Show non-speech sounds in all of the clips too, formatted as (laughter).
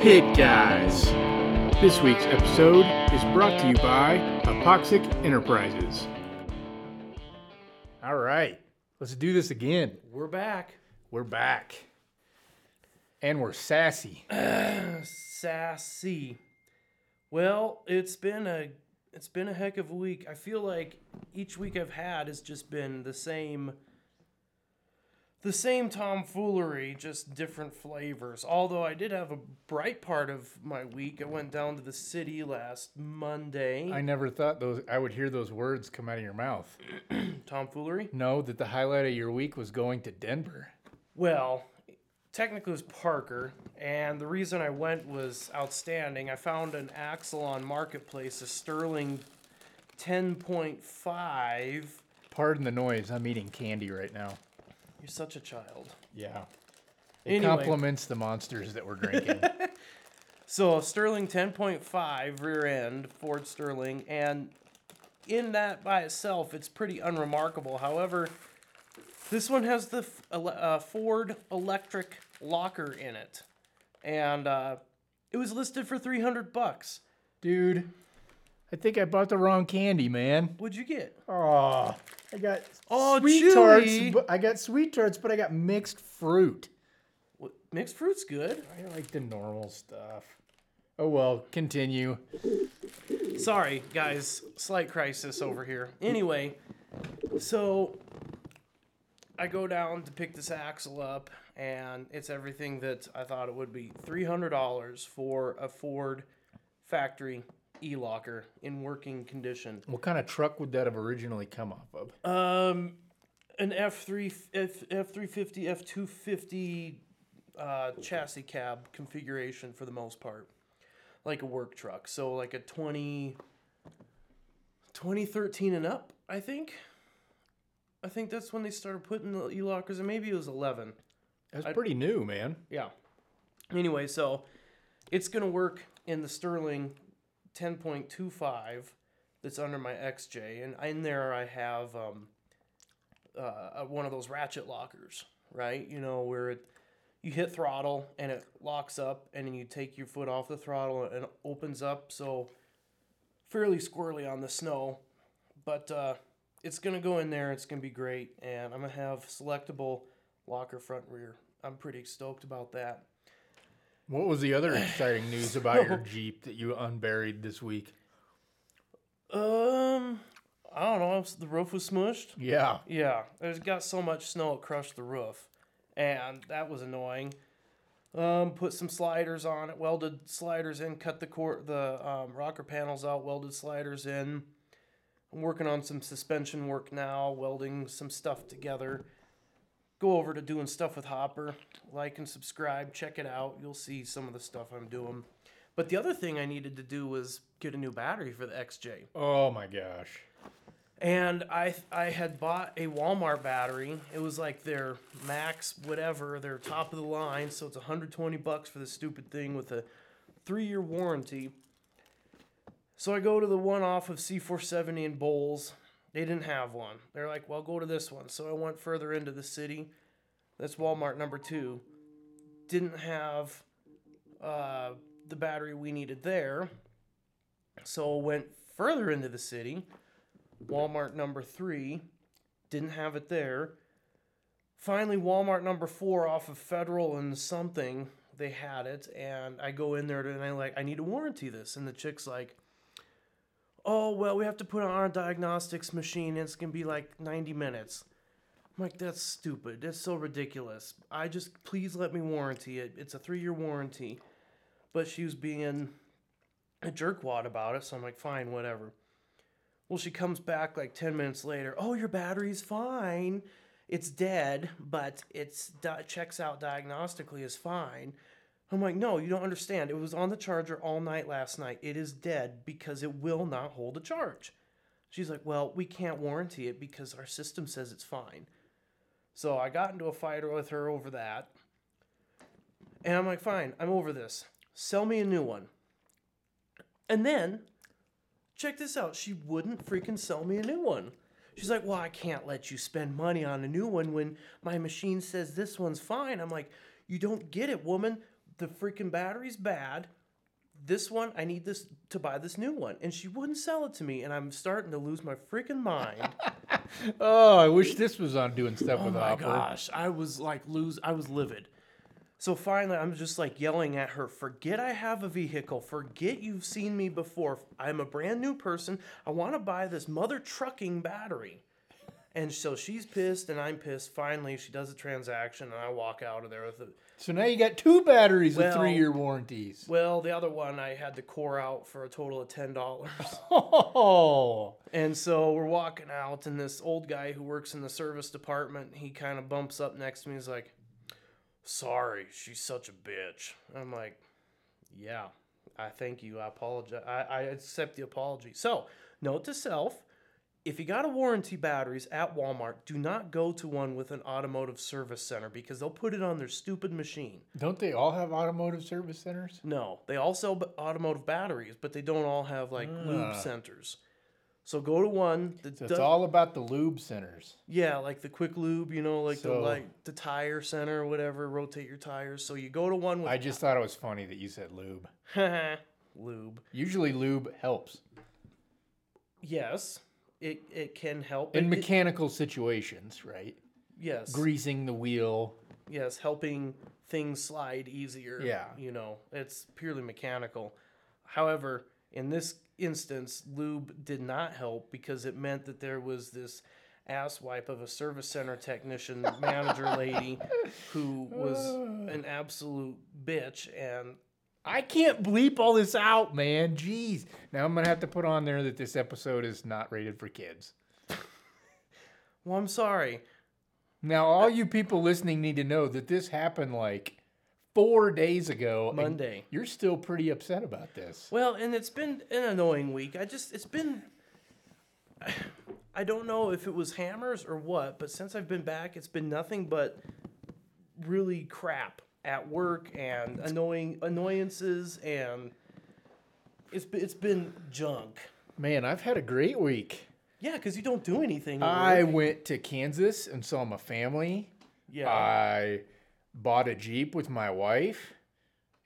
Pit Guys. This week's episode is brought to you by Hypoxic Enterprises. All right, let's do this again. We're back. We're back. And we're sassy. (clears throat) Sassy. Well, it's been a it's been a heck of a week. I feel like each week I've had has just been the same the same tomfoolery, just different flavors. Although I did have a bright part of my week. I went down to the city last Monday. I never thought those I would hear those words come out of your mouth. (clears throat) tomfoolery? No, that the highlight of your week was going to Denver. Well, technically it was Parker, and the reason I went was outstanding. I found an axle on Marketplace, a Sterling 10.5. Pardon the noise. I'm eating candy right now. You're such a child. Yeah. It Anyway. complements the monsters that we're drinking. (laughs) So Sterling 10.5 rear end Ford Sterling, and in that by itself, it's pretty unremarkable. However, this one has the f- ele- uh, Ford electric locker in it, and uh, it was listed for 300 bucks. Dude, I think I bought the wrong candy, man. What'd you get? Oh, I got Oh, sweet tarts. But I got sweet tarts, but I got mixed fruit. What, mixed fruit's good. I like the normal stuff. Oh well, continue. Sorry, guys. Slight crisis over here. Anyway, so I go down to pick this axle up, and it's everything that I thought it would be $300 for a Ford factory e locker in working condition. What kind of truck would that have originally come off of? Um, an F3, F, F350, F250 uh, chassis cab configuration for the most part. Like a work truck. So, like a 20, 2013 and up, I think. I think that's when they started putting the e lockers, and maybe it was 11. That's pretty new, man. Yeah. Anyway, so it's going to work in the Sterling 10.25 that's under my XJ. And in there, I have um, uh, one of those ratchet lockers, right? You know, where it, you hit throttle and it locks up, and then you take your foot off the throttle and it opens up. So fairly squirrely on the snow. But uh, it's to go in there. It's to be great. And I'm to have selectable locker front rear. I'm pretty stoked about that. What was the other exciting news about your (sighs) Jeep that you unburied this week? Um, I don't know. The roof was smushed. Yeah. Yeah, there's got so much snow it crushed the roof, and that was annoying. Um, put some sliders on it, welded sliders in, cut the core, the um, rocker panels out, welded sliders in. I'm working on some suspension work now, welding some stuff together. Go over to doing stuff with Hopper. Like and subscribe. Check it out. You'll see some of the stuff I'm doing. But the other thing I needed to do was get a new battery for the XJ. Oh my gosh. And I I had bought a Walmart battery. It was like their max whatever, their top of the line, so it's 120 bucks for the stupid thing with a 3-year warranty. So I go to the one off of C470 in Bowles. They didn't have one. They're like, "Well, go to this one." So I went further into the city. That's Walmart number 2. Didn't have uh, the battery we needed there. So went further into the city. Walmart number three, didn't have it there. Finally, Walmart number four off of Federal and something, they had it, and I go in there and I like, I need to warranty this, and the chick's like, oh well, we have to put on our diagnostics machine. And it's gonna be like ninety minutes. I'm like, that's stupid. That's so ridiculous. I just please let me warranty it. It's a three year warranty. But she was being a jerkwad about it, so I'm like, fine, whatever. Well, she comes back like 10 minutes later. Oh, your battery's fine. It's dead, but it's di- checks out diagnostically as fine. I'm like, no, you don't understand. It was on the charger all night last night. It is dead because it will not hold a charge. She's like, well, we can't warranty it because our system says it's fine. So I got into a fight with her over that. And I'm like, fine, I'm over this. Sell me a new one. And then, check this out. She wouldn't freaking sell me a new one. She's like, well, I can't let you spend money on a new one when my machine says this one's fine. I'm like, you don't get it, woman. The freaking battery's bad. This one, I need this to buy this new one. And she wouldn't sell it to me. And I'm starting to lose my freaking mind. (laughs) Oh, I wish this was on doing stuff oh with my Hopper. gosh. I was like, lose, I was livid. So finally, I'm just like yelling at her, forget I have a vehicle. Forget you've seen me before. I'm a brand new person. I want to buy this mother trucking battery. And so she's pissed and I'm pissed. Finally, she does a transaction and I walk out of there with it. So now you got two batteries with three year warranties. Well, the other one I had to core out for a total of ten dollars. (laughs) Oh, and so we're walking out, and this old guy who works in the service department, he kind of bumps up next to me. He's like, "Sorry, she's such a bitch." I'm like, "Yeah, I thank you. I apologize. I, I accept the apology." So, note to self: if you got a warranty batteries at Walmart, do not go to one with an automotive service center because they'll put it on their stupid machine. don't they all have automotive service centers? No, they all sell b- automotive batteries, but they don't all have like lube Ah. centers. So go to one that So does, it's all about the lube centers. yeah, like the quick lube, you know, like So- the like the tire center or whatever, rotate your tires. So you go to one with I just thought it was funny that you said lube. (laughs) lube. Usually lube helps Yes, it it can help. in It- it- mechanical situations, right? yes, Greasing the wheel. yes, helping things slide easier. Yeah. you know, it's purely mechanical. However, in this instance, lube did not help because it meant that there was this asswipe of a service center technician (laughs) manager lady who was an absolute bitch and I can't bleep all this out, man. Jeez. Now I'm gonna have to put on there that this episode is not rated for kids. (laughs) well i'm sorry Now all you people listening need to know that this happened like four days ago. Monday. You're still pretty upset about this. well and it's been an annoying week i just it's been (sighs) i don't know if it was hammers or what but since i've been back it's been nothing but really crap at work and annoying annoyances and it's been, it's been junk Man, I've had a great week. yeah because you don't do anything I work. went to Kansas and saw my family. yeah I bought a Jeep with my wife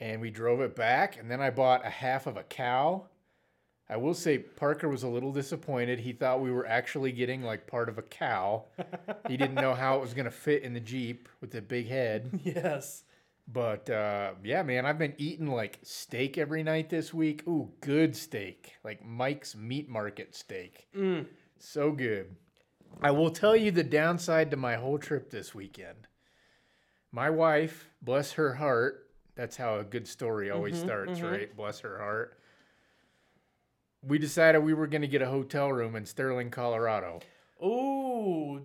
and we drove it back. And then I bought a half of a cow. I will say Parker was a little disappointed. He thought we were actually getting like part of a cow. he didn't know how it was going to fit in the Jeep with the big head. (laughs) yes But uh, yeah, man, I've been eating like steak every night this week. Ooh, good steak. Like Mike's Meat Market steak. Mm. So good. I will tell you the downside to my whole trip this weekend. My wife, bless her heart, that's how a good story always starts, right? Bless her heart. We decided we were going to get a hotel room in Sterling, Colorado. Ooh,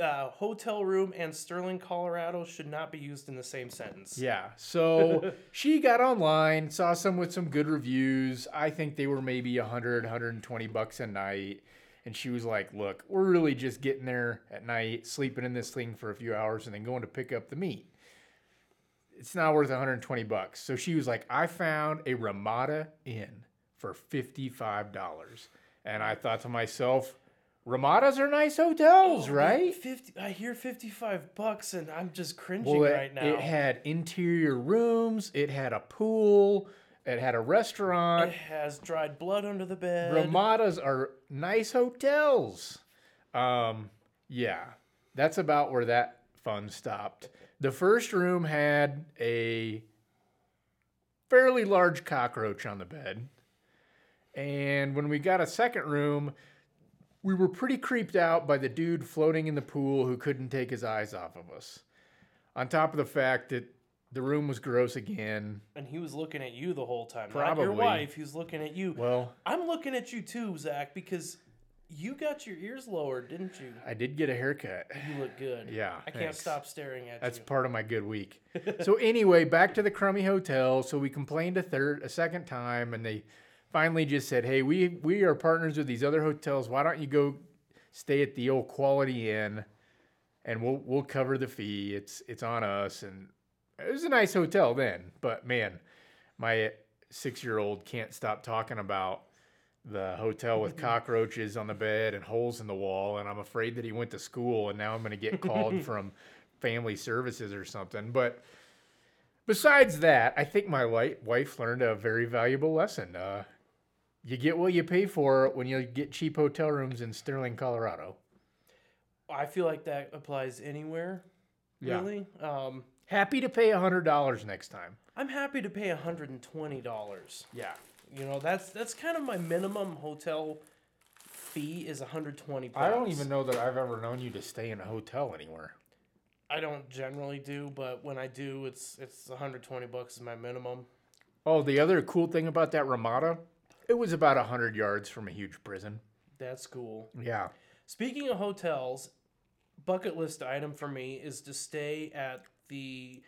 uh, hotel room and Sterling, Colorado should not be used in the same sentence. Yeah. So (laughs) she got online, saw some with some good reviews. I think they were maybe 100, 120 bucks a night. And she was like, look, we're really just getting there at night, sleeping in this thing for a few hours, and then going to pick up the meat. It's not worth 120 bucks. So she was like, I found a Ramada Inn for $55. And I thought to myself, Ramadas are nice hotels, Oh, right? Fifty. I hear fifty-five bucks, and I'm just cringing Well, it, right now. it had interior rooms, it had a pool, it had a restaurant. It has dried blood under the bed. Ramadas are nice hotels. Um, yeah, that's about where that fun stopped. The first room had a fairly large cockroach on the bed. And when we got a second room, we were pretty creeped out by the dude floating in the pool who couldn't take his eyes off of us. On top of the fact that the room was gross again. and he was looking at you the whole time. Not your wife. He was looking at you. Well, I'm looking at you too, Zach, because you got your ears lowered, didn't you? I did get a haircut. You look good. Yeah, I can't stop staring at That's you. That's part of my good week. (laughs) so anyway, back to the crummy hotel. So we complained a third, a second time, and they finally just said, "Hey, we we are partners with these other hotels. Why don't you go stay at the old Quality Inn, and we'll we'll cover the fee. It's it's on us." And it was a nice hotel then, but man, my six year old can't stop talking about the hotel with cockroaches on the bed and holes in the wall, and I'm afraid that he went to school, and now I'm going to get called (laughs) from family services or something. But Besides that, I think my wife learned a very valuable lesson. Uh, you get what you pay for when you get cheap hotel rooms in Sterling, Colorado. I feel like that applies anywhere. Yeah. Really? Um, Happy to pay hundred dollars next time. I'm happy to pay $120. Yeah. You know, that's that's kind of my minimum hotel fee is 120 bucks. I don't even know that I've ever known you to stay in a hotel anywhere. I don't generally do, but when I do, it's it's 120 bucks is my minimum. Oh, the other cool thing about that Ramada, it was about hundred yards from a huge prison. That's cool. Yeah. Speaking of hotels, bucket list item for me is to stay at the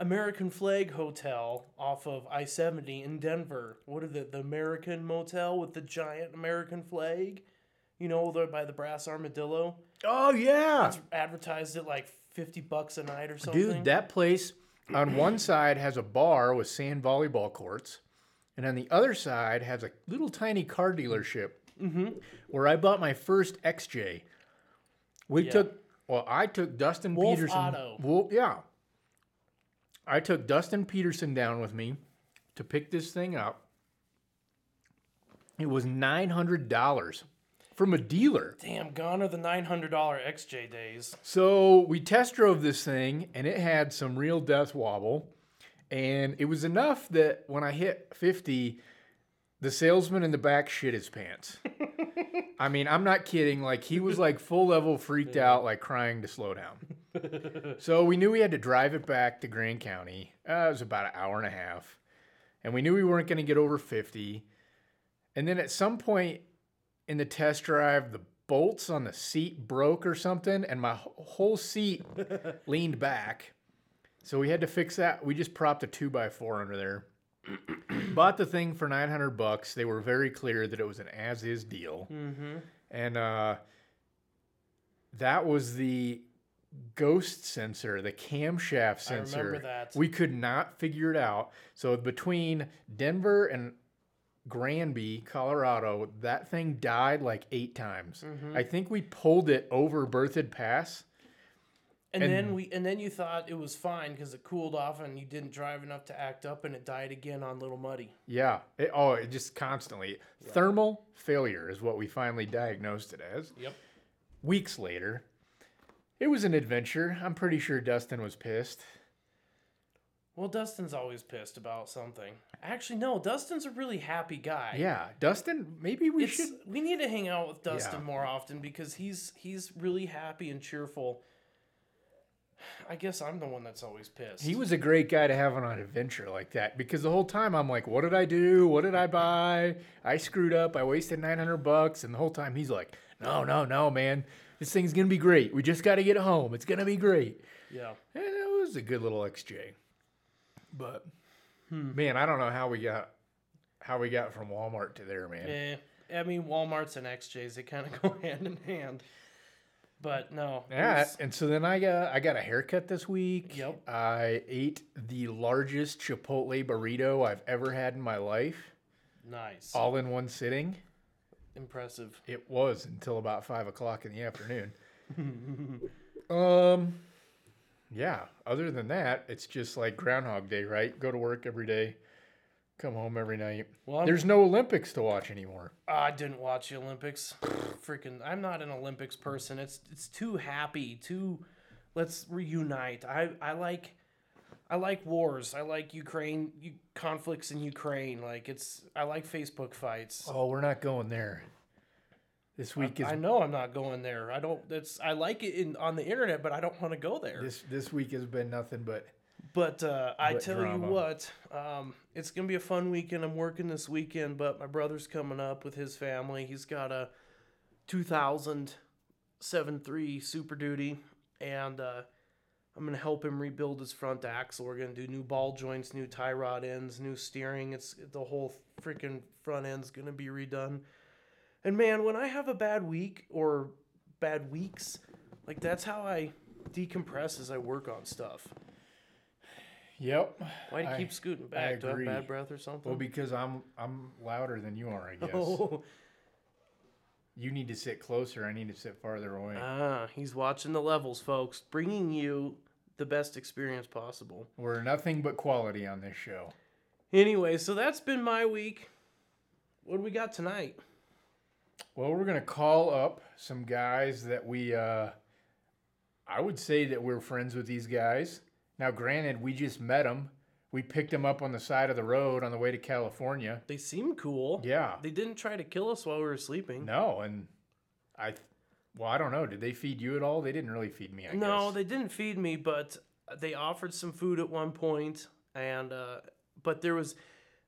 American Flag Hotel off of I 70 in Denver. What is it? The American Motel with the giant American flag? You know, there by the Brass Armadillo? Oh yeah. It's advertised at like 50 bucks a night or something. Dude, that place on one side has a bar with sand volleyball courts, and on the other side has a little tiny car dealership mm-hmm. where I bought my first XJ. We Yeah. took, well, I took Dustin Wolf Peterson. Auto. Well, yeah. I took Dustin Peterson down with me to pick this thing up. It was $900 from a dealer. Damn, gone are the $900 XJ days. So we test drove this thing, and it had some real death wobble, and it was enough that when I hit fifty, the salesman in the back shit his pants. (laughs) I mean, I'm not kidding. Like he was like full level freaked out, like crying to slow down. (laughs) so we knew we had to drive it back to Grand County. Uh, it was about an hour and a half, and we knew we weren't going to get over fifty. And then at some point in the test drive, the bolts on the seat broke or something, and my whole seat (laughs) leaned back. So we had to fix that. We just propped a two by four under there. (clears throat) Bought the thing for nine hundred bucks. They were very clear that it was an as is deal, Mm-hmm. and uh, that was the ghost sensor, the camshaft sensor. I remember that. We could not figure it out. So between Denver and Granby, Colorado, that thing died like eight times. Mm-hmm. I think we pulled it over Berthoud Pass. And, And- then we and then you thought it was fine because it cooled off and you didn't drive enough to act up and it died again on Little Muddy. Yeah. It, oh, it just constantly. Thermal failure is what we finally diagnosed it as. Yep. Weeks later, it was an adventure. I'm pretty sure Dustin was pissed. Well, Dustin's always pissed about something. Actually, no, Dustin's a really happy guy. Yeah. Dustin, maybe we It's, should. we need to hang out with Dustin Yeah. more often because he's he's really happy and cheerful. I guess I'm the one that's always pissed. He was a great guy to have on an adventure like that because the whole time I'm like, what did I do? What did I buy? I screwed up. I wasted 900 bucks. And the whole time he's like, no, no, no, man. This thing's going to be great. We just got to get home. It's going to be great. yeah. And it was a good little XJ. But man, I don't know how we got how we got from Walmart to there, man. Eh, I mean, Walmart's and XJs they kind of (laughs) go hand in hand. But no. Yeah, was- and so then I got I got a haircut this week. Yep. I ate the largest Chipotle burrito I've ever had in my life, nice. all in one sitting. Impressive. It was until about five o'clock in the afternoon. (laughs) um, yeah. Other than that, it's just like Groundhog Day, right? Go to work every day, come home every night. Well, I'm- There's no Olympics to watch anymore. I didn't watch the Olympics. (sighs) Freaking, I'm not an Olympics person. It's it's too happy. Too, let's reunite. I I like, I like wars. I like Ukraine you, conflicts in Ukraine. Like it's I like Facebook fights. Oh, we're not going there. This week is I know I'm not going there. I don't. That's I like it in on the internet, but I don't want to go there. this this week has been nothing but But uh, I tell drama. you what, um, it's gonna be a fun weekend. I'm working this weekend, but my brother's coming up with his family. He's got a 2007 3 Super Duty, and uh, I'm gonna help him rebuild his front axle. We're gonna do new ball joints, new tie rod ends, new steering. It's the whole freaking front end's gonna be redone. And man, when I have a bad week or bad weeks, like that's how I decompress as I work on stuff. Yep. Why do you I- keep scooting back? Do I have bad breath or something? Well, because I'm I'm louder than you are, I guess. (laughs) oh, You need to sit closer. I need to sit farther away. ah, he's watching the levels, folks. Bringing you the best experience possible. We're nothing but quality on this show. Anyway, so that's been my week. What do we got tonight? Well, we're gonna call up some guys that we. Uh, I would say that we're friends with these guys. Now, granted, we just met them. We picked them up on the side of the road on the way to California. They seem cool. Yeah. They didn't try to kill us while we were sleeping. No, and I. Well, I don't know. Did they feed you at all? They didn't really feed me. I no, guess. they didn't feed me, but they offered some food at one point, and uh, but there was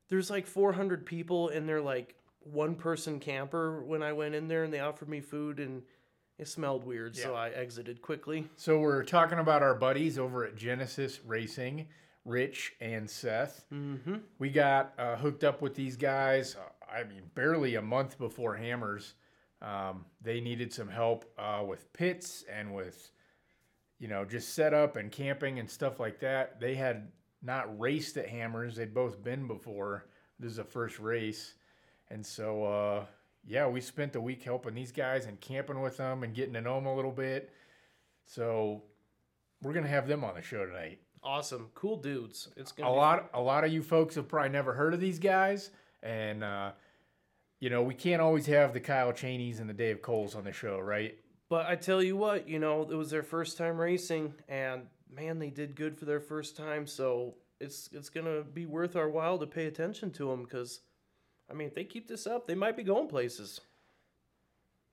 there's like 400 people in their like one person camper when I went in there, and they offered me food, and it smelled weird, so I exited quickly. So we're talking about our buddies over at Genesis Racing, Rich and Seth. Mm-hmm. We got uh, hooked up with these guys. uh, I mean, barely a month before Hammers. Um, they needed some help uh, with pits and with, you know, just setup and camping and stuff like that. They had not raced at Hammers. They'd both been before. This is the first race, and so uh, yeah, we spent the week helping these guys and camping with them and getting to know them a little bit. So we're gonna have them on the show tonight Awesome, cool dudes. It's a gonna be lot a lot of you folks have probably never heard of these guys and uh, you know we can't always have the kyle chaneys and the dave coles on the show right But I tell you what, you know, it was their first time racing, and man, they did good for their first time. So it's it's gonna be worth our while to pay attention to them because, I mean, if they keep this up, they might be going places.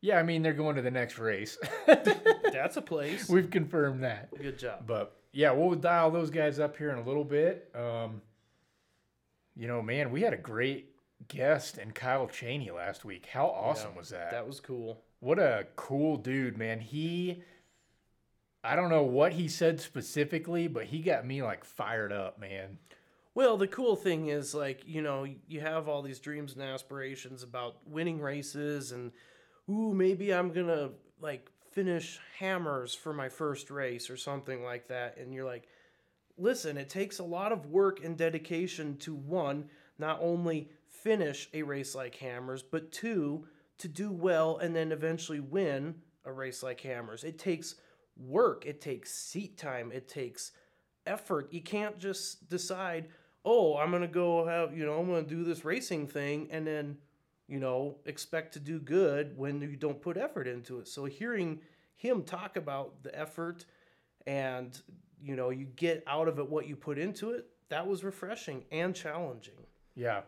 yeah i mean they're going to the next race (laughs) That's a place. (laughs) we've confirmed that Good job. but yeah we'll dial those guys up here in a little bit um, you know man we had a great guest in kyle chaney last week how awesome Yeah, was that That was cool. What a cool dude, man. He I don't know what he said specifically, but he got me like fired up, man. Well, the cool thing is, like, you know, you have all these dreams and aspirations about winning races, and ooh, maybe I'm gonna like finish hammers for my first race or something like that. And you're like, listen, it takes a lot of work and dedication to one, not only finish a race like hammers, but two, to do well and then eventually win a race like hammers. It takes work, it takes seat time, it takes effort. You can't just decide, oh, I'm gonna go have, you know, I'm gonna do this racing thing and then, you know, expect to do good when you don't put effort into it. So hearing him talk about the effort and, you know, you get out of it what you put into it, that was refreshing and challenging. Yeah.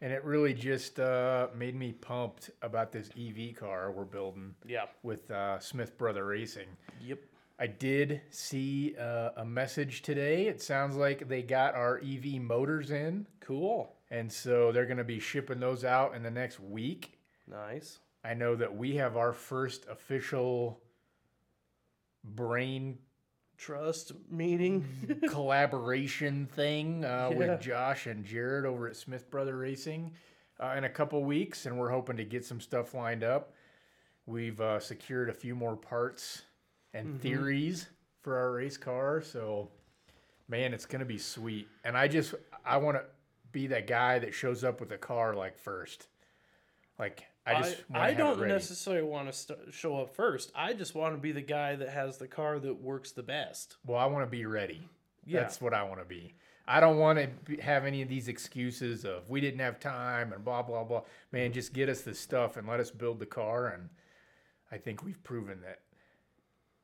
And it really just uh, made me pumped about this EV car we're building Yeah. with uh, Smith Brother Racing. Yep. I did see uh, a message today. It sounds like they got our EV motors in, Cool. and so they're going to be shipping those out in the next week. Nice. I know that we have our first official brain Trust meeting. (laughs) collaboration thing uh, Yeah. with Josh and Jared over at Smith Brother Racing uh, in a couple weeks, and we're hoping to get some stuff lined up. We've uh, secured a few more parts and mm-hmm. theories for our race car, so man, it's gonna be sweet. And I just I want to be that guy that shows up with a car like first. Like I just I, I don't necessarily want to st- show up first. I just want to be the guy that has the car that works the best. Well, I want to be ready. Yeah. That's what I want to be. I don't want to have any of these excuses of we didn't have time and blah blah blah. Man, just get us the stuff and let us build the car. And I think we've proven that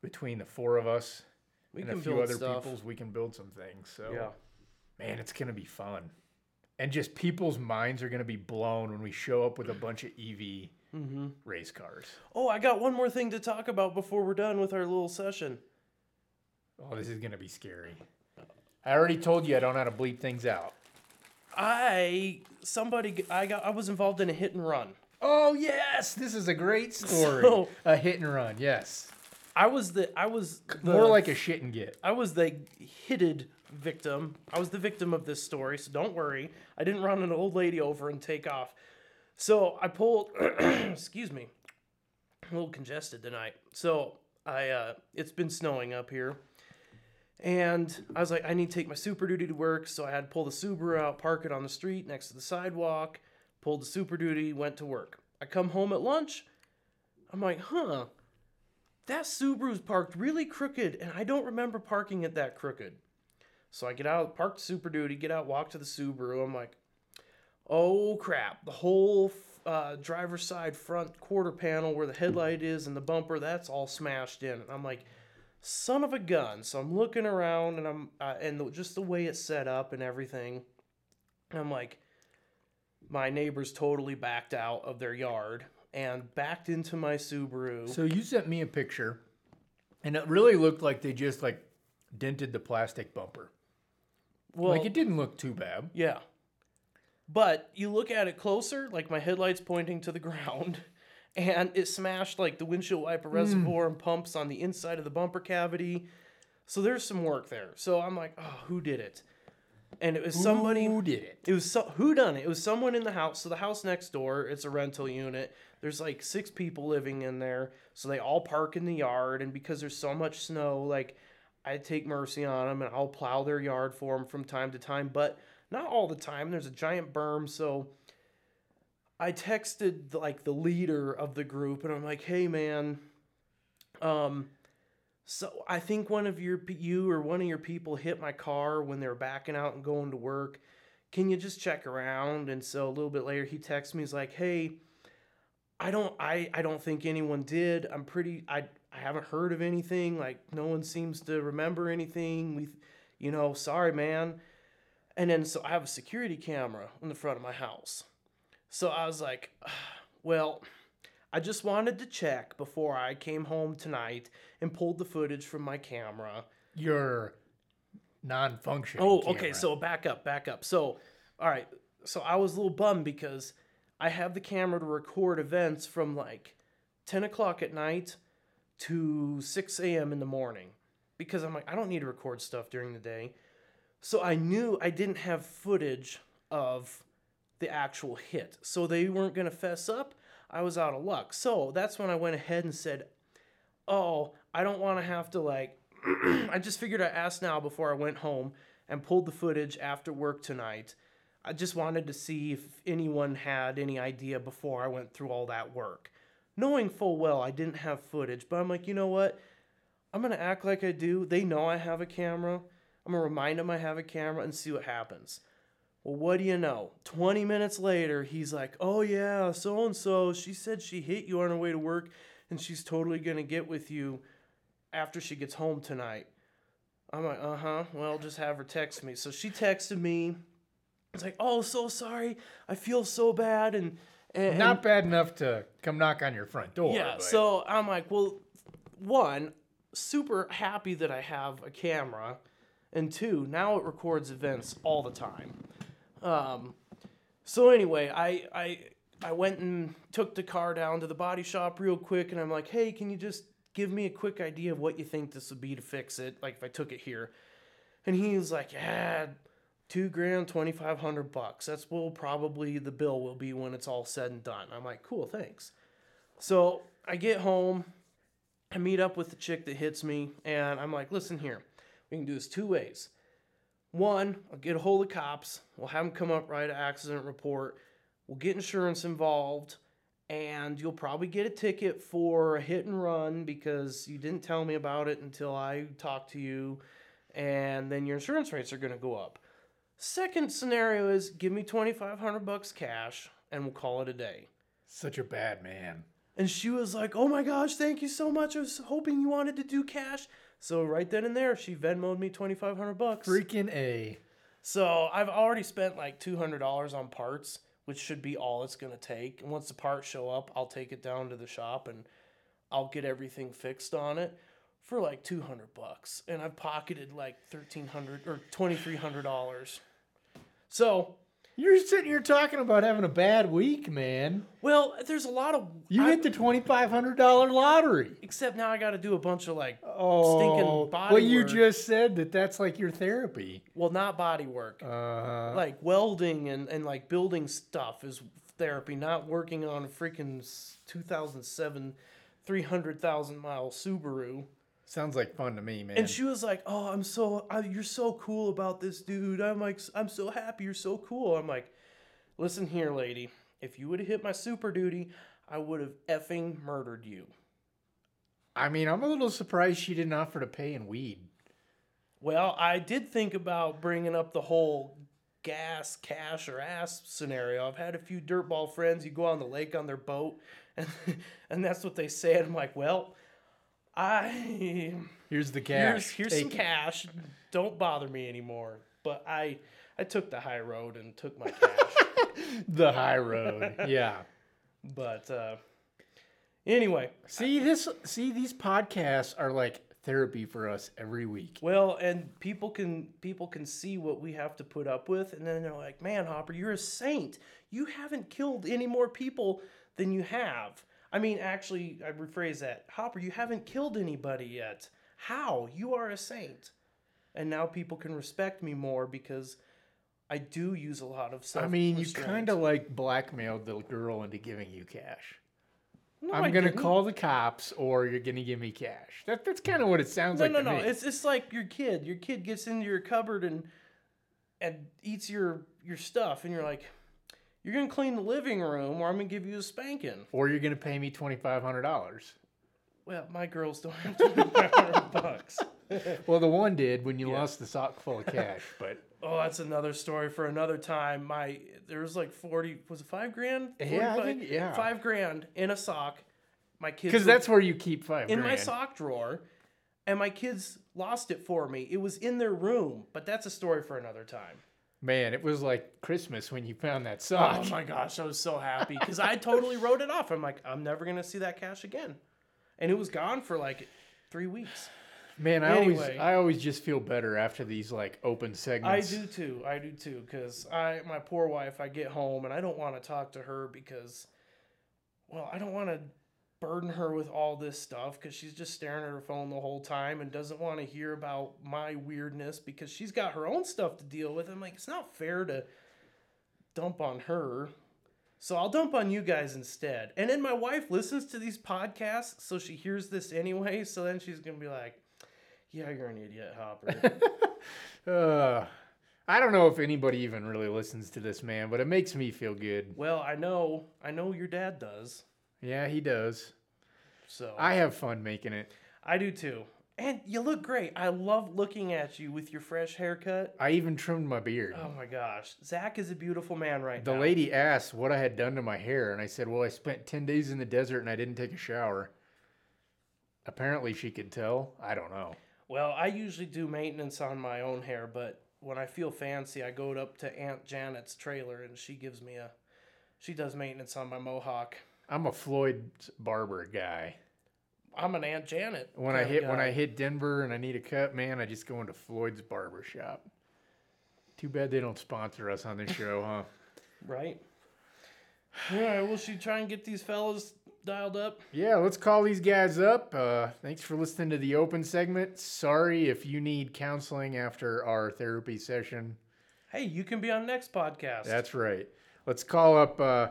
between the four of us We and can a few other stuff. people's, we can build some things. So Yeah. man, it's gonna be fun. And just people's minds are gonna be blown when we show up with a bunch of EV Mm-hmm. race cars. Oh, I got one more thing to talk about before we're done with our little session. Oh, this is gonna be scary. I already told you I don't know how to bleep things out. I somebody I got I was involved in a hit and run. Oh yes, this is a great (laughs) story. So- a hit and run, yes. I was the I was the, More like a shit and get. I was the hitted victim. I was the victim of this story, so don't worry. I didn't run an old lady over and take off. So I pulled (clears throat) excuse me. A little congested tonight. So I uh it's been snowing up here. And I was like, I need to take my Super Duty to work, so I had to pull the Subaru out, park it on the street next to the sidewalk, pulled the Super Duty, went to work. I come home at lunch. I'm like, huh, that Subaru's parked really crooked, and I don't remember parking it that crooked. So I get out, park Super Duty, get out, walk to the Subaru. I'm like, oh crap, the whole uh, driver's side front quarter panel where the headlight is and the bumper, that's all smashed in. And I'm like, son of a gun. So I'm looking around and I'm, uh, and the, just the way it's set up and everything, I'm like, my neighbors totally backed out of their yard and backed into my Subaru. So you sent me a picture, and it really looked like they just like dented the plastic bumper. well, like it didn't look too bad. Yeah. But you look at it closer, like my headlight's pointing to the (laughs) ground, and it smashed like the windshield wiper hmm. reservoir and pumps on the inside of the bumper cavity. So there's some work there. So I'm like, oh, who did it? And it was somebody Who did it? it was so, who done it? It was someone in the house. So the house next door, it's a rental unit. There's like six people living in there. So they all park in the yard. And because there's so much snow, like I take mercy on them and I'll plow their yard for them from time to time, but not all the time. There's a giant berm. So I texted like the leader of the group and I'm like, hey man, um, so I think one of your you or one of your people hit my car when they were backing out and going to work. Can you just check around? And so a little bit later he texts me. He's like, "Hey, I don't I I don't think anyone did. I'm pretty I I haven't heard of anything. Like no one seems to remember anything. We you know, sorry man." And then so I have a security camera in the front of my house. So I was like, (sighs) "Well, I just wanted to check before I came home tonight and pulled the footage from my camera. Your non-functioning. Oh, okay. camera. So back up, back up. So, all right. So I was a little bummed because I have the camera to record events from like 10 o'clock at night to 6 a.m. in the morning because I'm like, I don't need to record stuff during the day. So I knew I didn't have footage of the actual hit. So they weren't going to fess up. I was out of luck. So that's when I went ahead and said, Oh, I don't want to have to like, (clears throat) I just figured I'd ask now before I went home and pulled the footage after work tonight. I just wanted to see if anyone had any idea before I went through all that work. Knowing full well I didn't have footage, but I'm like, you know what? I'm going to act like I do. They know I have a camera. I'm going to remind them I have a camera and see what happens. Well, what do you know? 20 minutes later, he's like, oh, yeah, so and so, she said she hit you on her way to work and she's totally going to get with you after she gets home tonight. I'm like, uh huh. Well, just have her text me. So she texted me. It's like, oh, so sorry. I feel so bad. And, and not bad enough to come knock on your front door. yeah, but- so I'm like, well, one, super happy that I have a camera, and two, now it records events all the time. Um, so anyway, I I I went and took the car down to the body shop real quick, and I'm like, hey, can you just give me a quick idea of what you think this would be to fix it? Like if I took it here, and he's like, yeah. Two grand, twenty five hundred bucks. That's will probably the bill will be when it's all said and done. I'm like, cool, thanks. So I get home, I meet up with the chick that hits me, and I'm like, listen here, we can do this two ways. One, I'll get a hold of cops, we'll have them come up, write an accident report, we'll get insurance involved, and you'll probably get a ticket for a hit and run because you didn't tell me about it until I talked to you, and then your insurance rates are gonna go up. Second scenario is give me 2500 bucks cash and we'll call it a day. Such a bad man. And she was like, "Oh my gosh, thank you so much. I was hoping you wanted to do cash." So right then and there, she Venmoed me twenty five hundred bucks. Freaking A. So I've already spent like two hundred dollars on parts, which should be all it's gonna take. And once the parts show up, I'll take it down to the shop and I'll get everything fixed on it for like two hundred bucks. And I've pocketed like thirteen hundred or twenty three hundred dollars. So You're sitting here talking about having a bad week, man. well, there's a lot of You I- hit the twenty-five hundred dollar lottery. except now I got to do a bunch of like Oh, stinking body well, you work. just said that that's like your therapy. well, not body work. Uh, like welding and, and like building stuff is therapy, not working on a freaking 2007 300,000 mile Subaru. Sounds like fun to me, man. And she was like, "Oh, I'm so I, you're so cool about this, dude. I'm like I'm so happy you're so cool." I'm like, "Listen here, lady. If you would have hit my super duty, I would have effing murdered you." I mean, I'm a little surprised she didn't offer to pay in weed. Well, I did think about bringing up the whole gas, cash, or ass scenario. I've had a few dirtball friends. You go on the lake on their boat, and (laughs) and that's what they say. And I'm like, well, I Here's the here's cash. here's Take some it. cash. Don't bother me anymore. But I I took the high road and took my cash. (laughs) The high road. yeah. but uh, anyway, See this. See these podcasts are like therapy for us every week. Well, and people can people can see what we have to put up with, and then they're like, "Man, Hopper, you're a saint. You haven't killed any more people than you have." I mean, actually, I rephrase that. Hopper, you haven't killed anybody yet. How? You are a saint. And now people can respect me more because I do use a lot of self. I mean, you kind of like blackmailed the girl into giving you cash. No, I'm I gonna didn't. call the cops, or you're gonna give me cash. That, that's kind of what it sounds No, like no, no, no. It's it's like your kid. Your kid gets into your cupboard and and eats your your stuff, and you're like, "You're gonna clean the living room, or I'm gonna give you a spanking." or you're gonna pay me twenty five hundred dollars. Well, my girls don't have twenty five hundred bucks. Well, the one did when you Yeah. lost the sock full of cash, (laughs) but Oh, that's another story for another time. My there was like forty. Was it five grand? Yeah, I think- yeah. Five grand in a sock. My kids because that's where you keep five in my sock drawer, and my kids lost it for me. It was in their room, but that's a story for another time. Man, it was like Christmas when you found that oh sock. Oh my gosh, I was so happy because I (laughs) totally wrote it off. I'm like, I'm never gonna see that cash again, and it was gone for like three weeks. Man, I always I always just feel better after these like open segments. I segments. do too. I do too. Because I, my poor wife, I get home and I don't want to talk to her because, well, I don't want to burden her with all this stuff because she's just staring at her phone the whole time and doesn't want to hear about my weirdness because she's got her own stuff to deal with. I'm like, it's not fair to dump on her. So I'll dump on you guys instead. And then my wife listens to these podcasts, so she hears this anyway. So then she's gonna be like, "Yeah, you're an idiot, Hopper." (laughs) Uh, I don't know if anybody even really listens to this man, but it makes me feel good. Well, I know, I know your dad does. Yeah, he does. So I have fun making it. I do too. And you look great. I love looking at you with your fresh haircut. I even trimmed my beard. Oh my gosh, Zach is a beautiful man right The now. The lady asked what I had done to my hair, and I said, Well, I spent 10 days in the desert and I didn't take a shower. Apparently, she could tell. I don't know. Well, I usually do maintenance on my own hair, but when I feel fancy, I go up to Aunt Janet's trailer and she gives me a. She does maintenance on my mohawk. I'm a Floyd barber guy. I'm an Aunt Janet. When I hit when. I hit Denver and I need a cut, man, I just go into Floyd's barber shop. Too bad they don't sponsor us on this (laughs) show, huh? right. All right, well, should try and get these fellas dialed up? Yeah, let's call these guys up. Uh, thanks for listening to the open segment. Sorry if you need counseling after our therapy session. Hey, you can be on next podcast. That's right. Let's call up uh,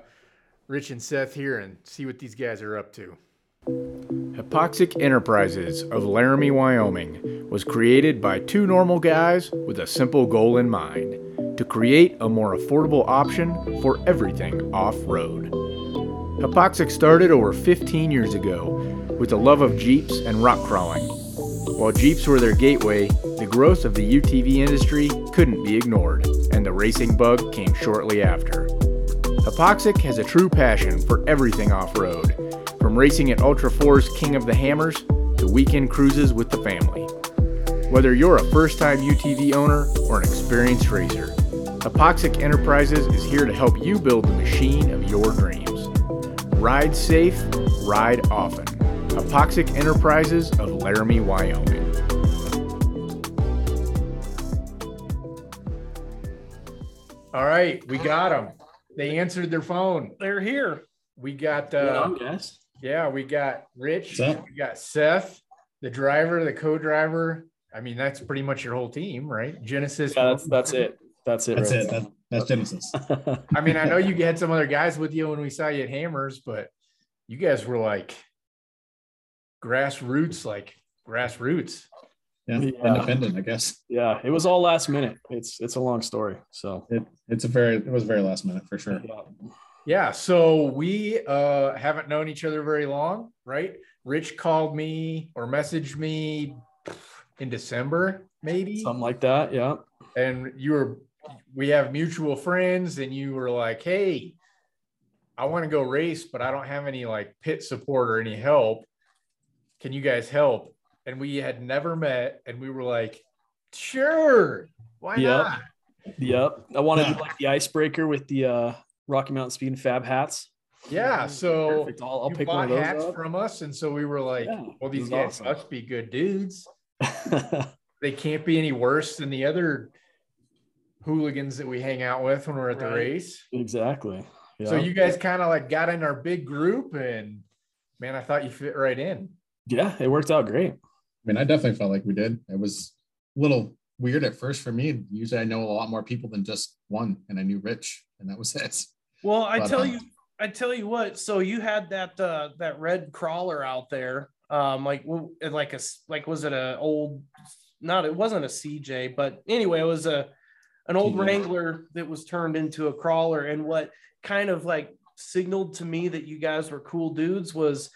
Rich and Seth here and see what these guys are up to. Hypoxic Enterprises of Laramie, Wyoming was created by two normal guys with a simple goal in mind to create a more affordable option for everything off road. Hypoxic started over 15 years ago with a love of Jeeps and rock crawling. While Jeeps were their gateway, the growth of the UTV industry couldn't be ignored, and the racing bug came shortly after. Hypoxic has a true passion for everything off road, from racing at Ultra 4's King of the Hammers to weekend cruises with the family. Whether you're a first time UTV owner or an experienced racer, Hypoxic Enterprises is here to help you build the machine of your dreams. Ride safe, ride often. Hypoxic Enterprises of Laramie, Wyoming. All right, we got them. They answered their phone. They're here. We got Yeah, uh, I'm yeah, we got Rich. What's up? We got Seth, the driver, the co-driver. I mean, that's pretty much your whole team, right? Genesis. Yeah, that's that's it. That's it. That's right it. That, that's Genesis. (laughs) I mean, I know you had some other guys with you when we saw you at Hammers, but you guys were like grassroots, like grassroots. Yeah, Yeah. independent, I guess. yeah, it was all last minute. It's it's a long story. So It it's a very it was very last minute for sure. yeah. Yeah. So we uh, haven't known each other very long, right? Rich called me or messaged me in December, maybe. Something like that. Yeah. and you were we have mutual friends and you were like hey i want to go race but i don't have any like pit support or any help can you guys help and we had never met and we were like sure why Yep. not Yep. I wanted Yeah. to like the icebreaker with the uh, Rocky Mountain Speed and Fab hats. yeah so Perfect. I'll, I'll you pick one of those hats up. from us and so we were like Yeah, well these guys awesome. must be good dudes (laughs) they can't be any worse than the other hooligans that we hang out with when we're at the race exactly. Yeah. So you guys kind of like got in our big group, and man, I thought you fit right in. yeah, it worked out great. I mean, I definitely felt like we did. It was a little weird at first for me. Usually I know a lot more people than just one, and I knew Rich, and that was (laughs) it. Well, I But, tell um, you, I tell you what. So you had that uh, that red crawler out there, um, like like a like was it a old? Not it wasn't a CJ, but anyway, it was a an old TJ. Wrangler that was turned into a crawler. And what kind of like signaled to me that you guys were cool dudes was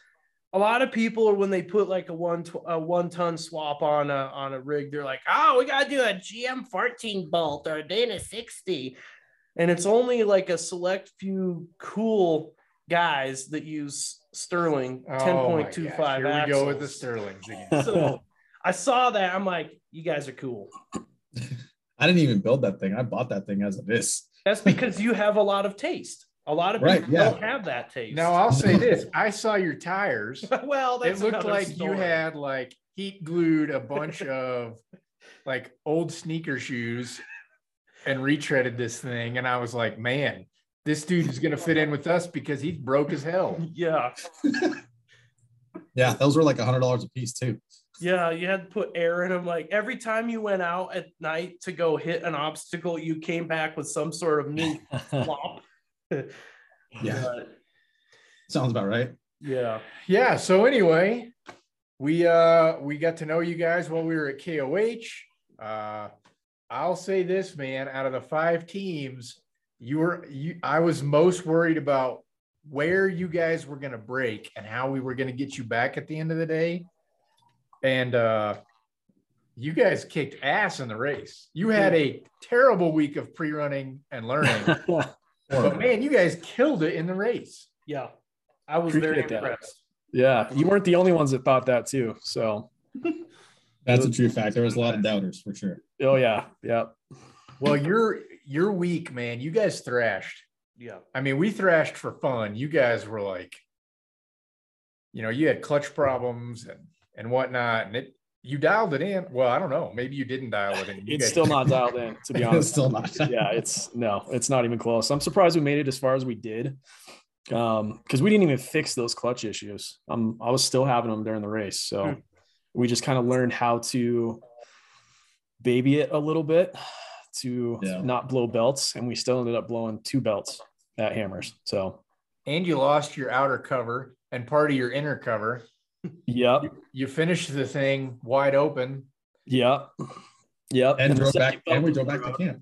a lot of people are when they put like a one tw- a one ton swap on a on a rig, they're like, oh, we gotta do a GM 14 bolt or a Dana 60. And it's only like a select few cool guys that use Sterling Oh 10.25 gosh, Here we go with the axles. Sterlings again. (laughs) So I saw that. I'm like, you guys are cool. (laughs) I didn't even build that thing. I bought that thing as it is. That's because you have a lot of taste. A lot of people yeah. don't have that taste. Now I'll say this: I saw your tires. (laughs) well, that's it looked another like you had like heat glued a bunch (laughs) of like old sneaker shoes and retreaded this thing, and I was like, man, this dude is gonna fit in with us because he's broke as hell. (laughs) Yeah, Yeah, those were like a hundred dollars a piece too. yeah. You had to put air in them. Like every time you went out at night to go hit an obstacle, you came back with some sort of new flop. Yeah, But, sounds about right. yeah. Yeah. So anyway, we uh we got to know you guys while we were at KOH. Uh I'll say this, man, out of the five teams, you were you I was most worried about where you guys were gonna break and how we were gonna get you back at the end of the day. And uh you guys kicked ass in the race. You had a terrible week of pre-running and learning, (laughs) but man, you guys killed it in the race. Yeah. I was very Appreciate that. impressed. yeah, you weren't the only ones that thought that too. So, (laughs) That's a true fact. There was a lot of doubters for sure. oh yeah, yeah. Well, you're you're weak, man, you guys thrashed. Yeah. I mean, we thrashed for fun. You guys were like, you know, you had clutch problems and and whatnot, and it you dialed it in. Well, I don't know. Maybe you didn't dial it in. You It's guys- still not dialed in, to be (laughs) It's honest. still not. yeah, it's no, it's not even close. I'm surprised we made it as far as we did. Um, because we didn't even fix those clutch issues. Um, I was still having them during the race. So Hmm. we just kind of learned how to baby it a little bit to Yeah. not blow belts, and we still ended up blowing two belts at hammers. So and you lost your outer cover and part of your inner cover. Yep, You finished the thing wide open. yep, yep. And the drove back, and we belt drove back to camp.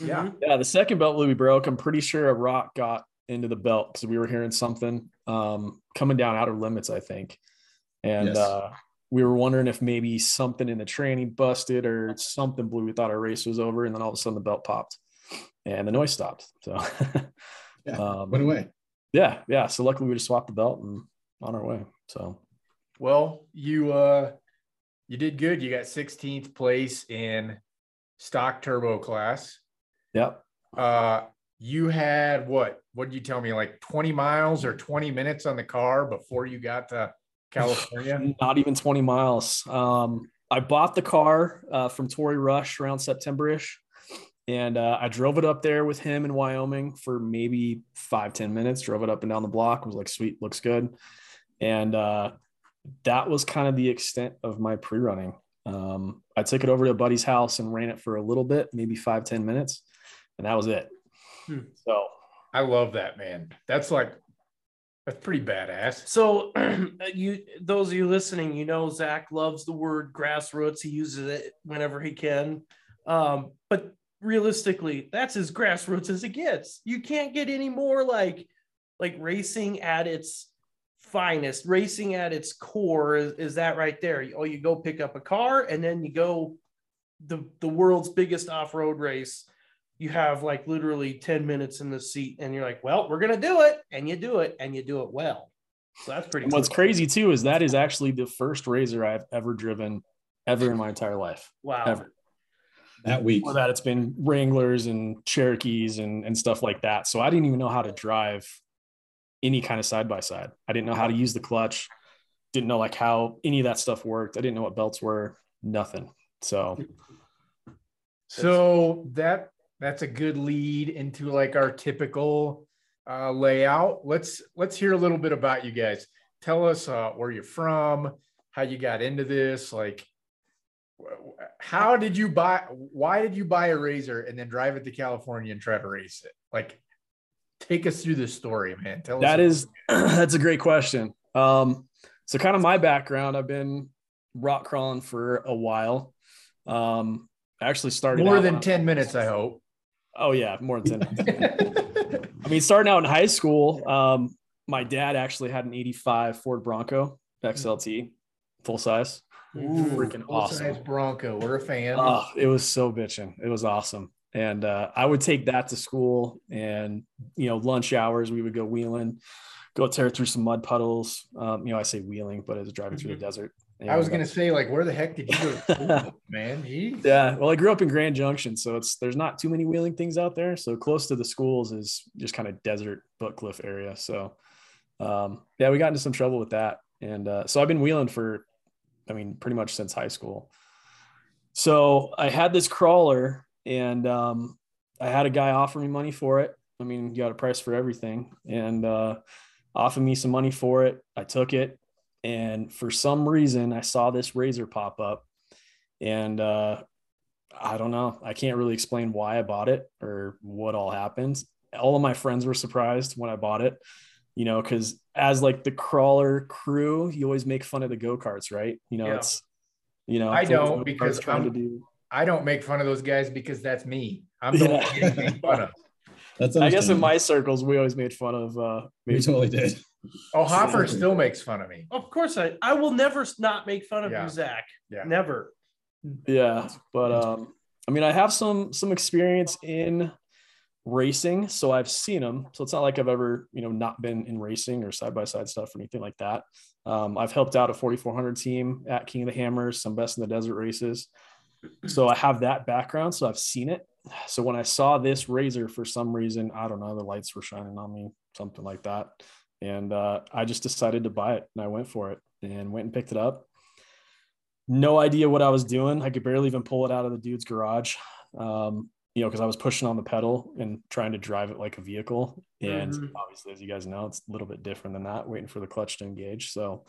Yeah. Mhm. Yeah, the second belt we broke. I'm pretty sure a rock got into the belt because we were hearing something um, coming down outer limits, I think. And Yes. uh, we were wondering if maybe something in the training busted or something blew. We thought our race was over, and then all of a sudden the belt popped and the noise stopped. So, Yeah, (laughs) um, Went away. yeah, yeah. So luckily we just swapped the belt and on our way. So, Well, you uh you did good. You got 16th place in stock turbo class. yep. Uh you had what? What did you tell me? Like 20 miles or 20 minutes on the car before you got to California? (laughs) Not even 20 miles. Um, I bought the car uh, from Tory Rush around September ish. And uh, I drove it up there with him in Wyoming for maybe five ten minutes, drove it up and down the block, was like, sweet, looks good. And uh, that was kind of the extent of my pre running. Um, I took it over to a buddy's house and ran it for a little bit, maybe five ten minutes. And that was it. Hmm. So, I love that, man. That's like that's pretty badass. So (clears throat) you those of you listening, you know Zach loves the word grassroots. He uses it whenever he can. Um, but realistically, that's as grassroots as it gets. You can't get any more like like racing at its finest. Racing at its core is, is that right there. Oh, you go pick up a car and then you go the the world's biggest off-road race. You have like literally 10 minutes in the seat and you're like, well, we're gonna do it, and you do it, and you do it well. So that's pretty What's cool. crazy too is that is actually the first razor I've ever driven ever in my entire life. Wow. Ever. That week. Before that, it's been Wranglers and Cherokees and, and stuff like that. So I didn't even know how to drive any kind of side by side. I didn't know how to use the clutch, didn't know like how any of that stuff worked. I didn't know what belts were, nothing. So So that that's a good lead into like our typical uh, layout. Let's let's hear a little bit about you guys. Tell us uh, where you're from, how you got into this, like how did you buy? Why did you buy a razor and then drive it to California and try to race it? Like, take us through this story, man. Tell that is (clears throat) that's a great question. Um, so kind of my background, I've been rock crawling for a while. Um, I actually started more than on- ten minutes, I hope. Oh yeah, more than 10. (laughs) I mean, starting out in high school, um, my dad actually had an 85 Ford Bronco XLT, full size. Ooh, Freaking awesome. Bronco. We're a fan. Oh, it was so bitching. It was awesome. And uh, I would take that to school and, you know, lunch hours, we would go wheeling, go tear through some mud puddles. Um, you know, I say wheeling, but it was driving through the desert. I was gonna uh, say, like, where the heck did you go to school, (laughs) man? Jeez. Yeah, well, I grew up in Grand Junction, so it's there's not too many wheeling things out there. So close to the schools is just kind of desert Book Cliff area. So um, yeah, we got into some trouble with that, and uh, so I've been wheeling for, I mean, pretty much since high school. So I had this crawler, and um, I had a guy offer me money for it. I mean, you got a price for everything, and uh, offered me some money for it. I took it, and for some reason, I saw this razor pop up, and uh, I don't know. I can't really explain why I bought it or what all happened. All of my friends were surprised when I bought it, you know, because as like the crawler crew, you always make fun of the go karts, right? You know, Yeah. it's you know, I don't, because trying to I'm- do. I don't make fun of those guys because that's me. I'm the Yeah. one getting made fun of. (laughs) That's I guess in my circles, we always made fun of. uh we totally did. Oh, Hopper still makes fun of me. Of course, I I will never not make fun of Yeah. you, Zach. Yeah. Never. Yeah, but um, I mean, I have some some experience in racing, so I've seen them. So it's not like I've ever you know not been in racing or side by side stuff or anything like that. Um, I've helped out a 4400 team at King of the Hammers, some best in the desert races. So I have that background, so I've seen it. So when I saw this razor, for some reason, I don't know, the lights were shining on me, something like that, and uh, I just decided to buy it, and I went for it, and went and picked it up no idea what I was doing. I could barely even pull it out of the dude's garage, um, you know, because I was pushing on the pedal and trying to drive it like a vehicle. And Mhm. obviously, as you guys know, it's a little bit different than that, waiting for the clutch to engage. So,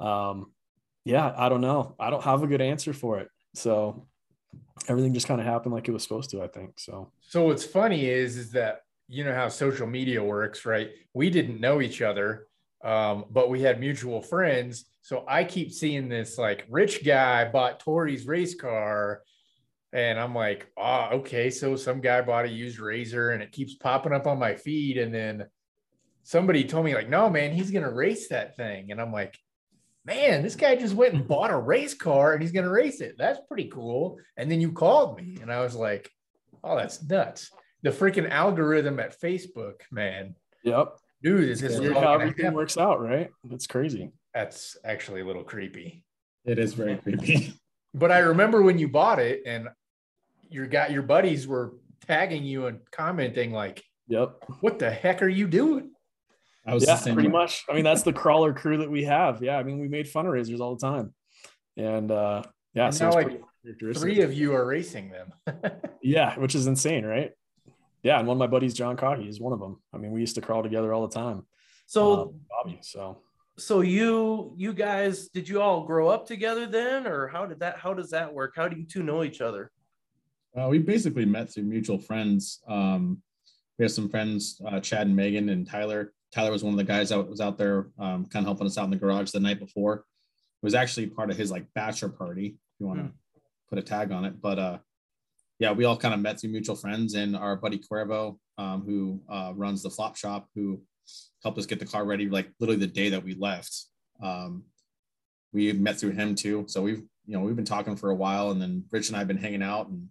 um, yeah, I don't know. I don't have a good answer for it. So everything just kind of happened like it was supposed to, I think. So, So what's funny is, is that you know how social media works, right? We didn't know each other, um, but we had mutual friends. So I keep seeing this like rich guy bought Tori's race car, and I'm like, oh, okay. So some guy bought a used razor, and it keeps popping up on my feed, and then somebody told me like, no, man, he's gonna race that thing, and I'm like. Man, this guy just went and bought a race car and he's going to race it. That's pretty cool. And then you called me and I was like, oh, that's nuts. The freaking algorithm at Facebook, man. yep. Dude, is this all how everything works out, right? That's crazy. That's actually a little creepy. It is very creepy. (laughs) But I remember when you bought it and your got your buddies were tagging you and commenting like, Yep. what the heck are you doing? I was yeah, the same pretty way. much. I mean, that's the crawler crew that we have. Yeah, I mean, we made fundraisers all the time, and uh, yeah, And so now, like. Three of you are racing them. (laughs) yeah, which is insane, right? Yeah, and one of my buddies, John Cocky, is one of them. I mean, we used to crawl together all the time. So um, Bobby, so so you you guys did you all grow up together then or how did that how does that work how do you two know each other Uh, we basically met through mutual friends. Um, we have some friends, uh, Chad and Megan and Tyler. Tyler was one of the guys that was out there, um, kind of helping us out in the garage the night before. It was actually part of his like bachelor party, if you want to put a tag on it. But uh, yeah, we all kind of met through mutual friends and our buddy Cuervo, um, who uh, runs the flop shop, who helped us get the car ready, like literally the day that we left. Um, we met through him too. So we've, you know, we've been talking for a while and then Rich and I have been hanging out and,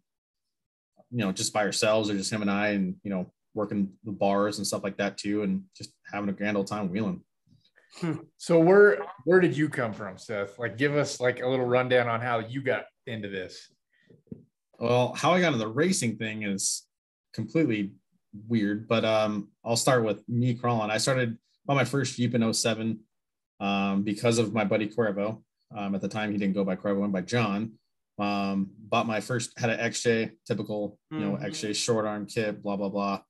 you know, just by ourselves or just him and I and, you know, working the bars and stuff like that too. And just having a grand old time wheeling. So where where did you come from, Seth? Like, give us like a little rundown on how you got into this. Well, how I got into the racing thing is completely weird, but um, I'll start with me crawling. I started on my first Jeep in 07 um, because of my buddy Corvo. Um, at the time, he didn't go by Corvo, went by John. Um, bought my first had an XJ, typical, you know, Mhm. XJ short arm kit, blah blah blah.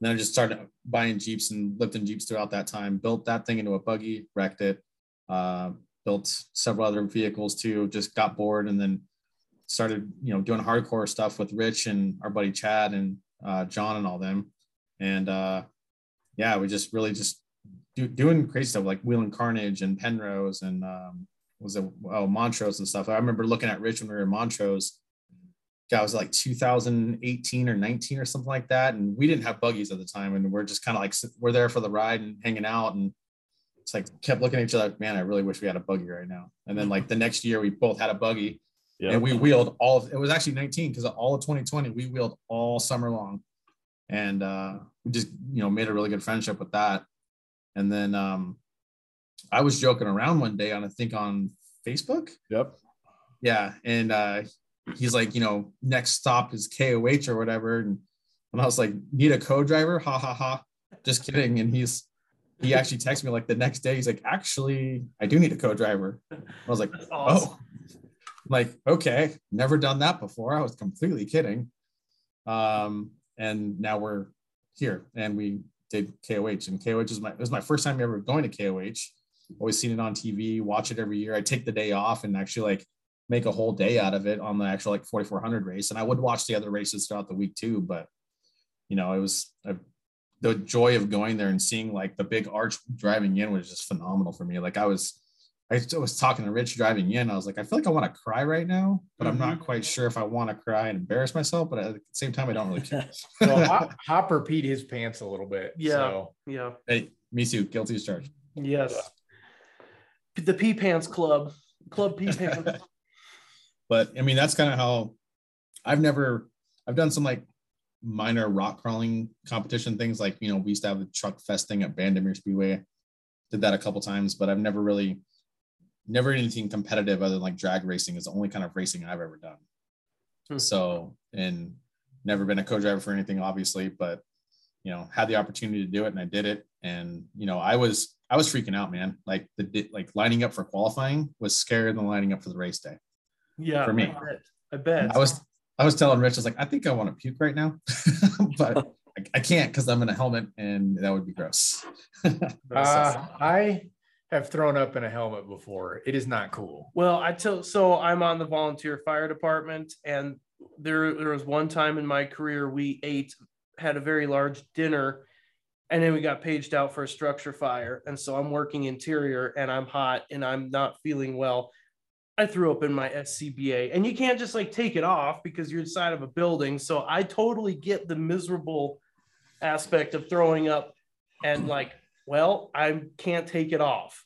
Then I just started buying Jeeps and lifting Jeeps throughout that time. Built that thing into a buggy, wrecked it. Uh, built several other vehicles too. Just got bored and then started, you know, doing hardcore stuff with Rich and our buddy Chad and uh, John and all them. And uh, yeah, we just really just do, doing crazy stuff like wheeling Carnage and Penrose and um, was it oh Montrose and stuff. I remember looking at Rich when we were in Montrose. It was like 2018 or 19 or something like that. And we didn't have buggies at the time. And we're just kind of like, we're there for the ride and hanging out. And it's like, kept looking at each other, man, I really wish we had a buggy right now. And then like the next year, we both had a buggy Yeah. and we wheeled all of, it was actually 19 because all of 2020 we wheeled all summer long and uh we just you know made a really good friendship with that and then um i was joking around one day on i think on facebook Yep. yeah and uh he's like you know next stop is koh or whatever. And, and i was like need a co-driver? Ha ha ha. Just kidding. And he's he actually texted me like the next day. He's like actually i do need a co-driver. I was like awesome. oh like okay never done that before. I was completely kidding. Um and now we're here. And we did koh and koh is my it was my first time ever going to koh always seen it on tv watch it every year. I take the day off and actually like make a whole day out of it on the actual like 4400 race and i would watch the other races throughout the week too but you know it was a, the joy of going there and seeing like the big arch driving in was just phenomenal for me like i was I was talking to Rich driving in. I was like, I feel like I want to cry right now, but I'm not mm-hmm. quite sure if I want to cry and embarrass myself. But at the same time, I don't really care. (laughs) So (laughs) Hopper peed his pants a little bit. Yeah. So. Yeah. hey, me too. Guilty as charged. Yes. The Pee Pants Club. Club Pee (laughs) Pants. But I mean, that's kind of how I've never. I've done some like minor rock crawling competition things. Like you know, we used to have the truck fest thing at Bandimere Speedway. Did that a couple times, but I've never really, never anything competitive other than like drag racing is the only kind of racing I've ever done. Hmm. So, and never been a co-driver for anything, obviously, but you know, had the opportunity to do it and I did it. And you know, I was I was freaking out, man. Like the like lining up for qualifying was scarier than lining up for the race day. Yeah. For me. I bet. I bet. I was I was telling Rich, I was like, I think I want to puke right now, (laughs) but I, I can't because I'm in a helmet and that would be gross. (laughs) Uh, I have thrown up in a helmet before. It is not cool. Well, I tell so I'm on the volunteer fire department, and there there was one time in my career we ate had a very large dinner, and then we got paged out for a structure fire, and so I'm working interior and I'm hot and I'm not feeling well. I threw up in my SCBA, and you can't just like take it off because you're inside of a building. So I totally get the miserable aspect of throwing up, and like, well, I can't take it off.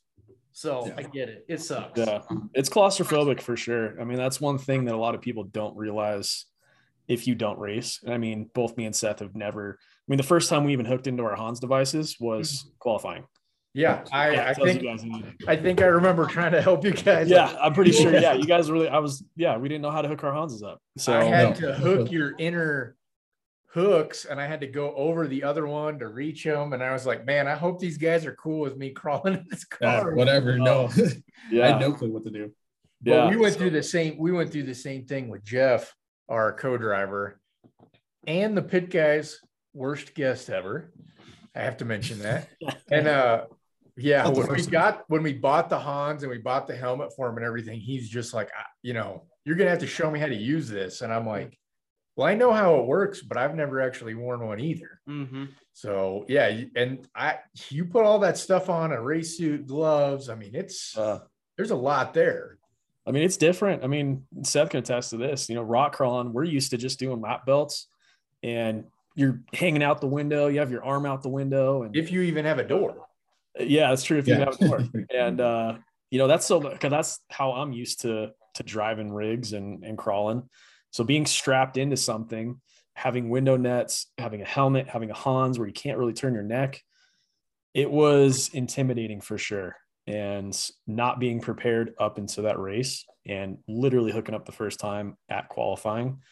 So Yeah. I get it. It sucks. Yeah, it's claustrophobic for sure. I mean, that's one thing that a lot of people don't realize if you don't race. I mean, both me and Seth have never. I mean, the first time we even hooked into our Hans devices was mm-hmm. qualifying. Yeah, I, Yeah, I think. I think I remember trying to help you guys. yeah, I'm pretty sure. Yeah, you guys really. I was. Yeah, we didn't know how to hook our Hanses up. So I had No. to hook your inner hooks and I had to go over the other one to reach them. And I was like, man, I hope these guys are cool with me (laughs) crawling in this car. whatever. No, yeah, (laughs) I had no clue what to do. But yeah. we went so- through the same we went through the same thing with Jeff, our co-driver, and the pit guy's worst guest ever. I have to mention that. (laughs) And uh yeah, when we got when we bought the Hans and we bought the helmet for him and everything, he's just like, "Ah, you know, you're gonna have to show me how to use this. And I'm like, well, I know how it works, but I've never actually worn one either. Mm-hmm. So yeah, and I you put all that stuff on a race suit, gloves. I mean, it's Uh, there's a lot there. I mean, it's different. I mean, Seth can attest to this. You know, rock crawling, we're used to just doing lap belts, and you're hanging out the window, you have your arm out the window, and If you even have a door. Yeah, that's true. If you Yeah. have a door, (laughs) and uh, you know that's so because that's how I'm used to to driving rigs and and crawling. So being strapped into something, having window nets, having a helmet, having a Hans where you can't really turn your neck, it was intimidating for sure. And not being prepared up into that race and literally hooking up the first time at qualifying,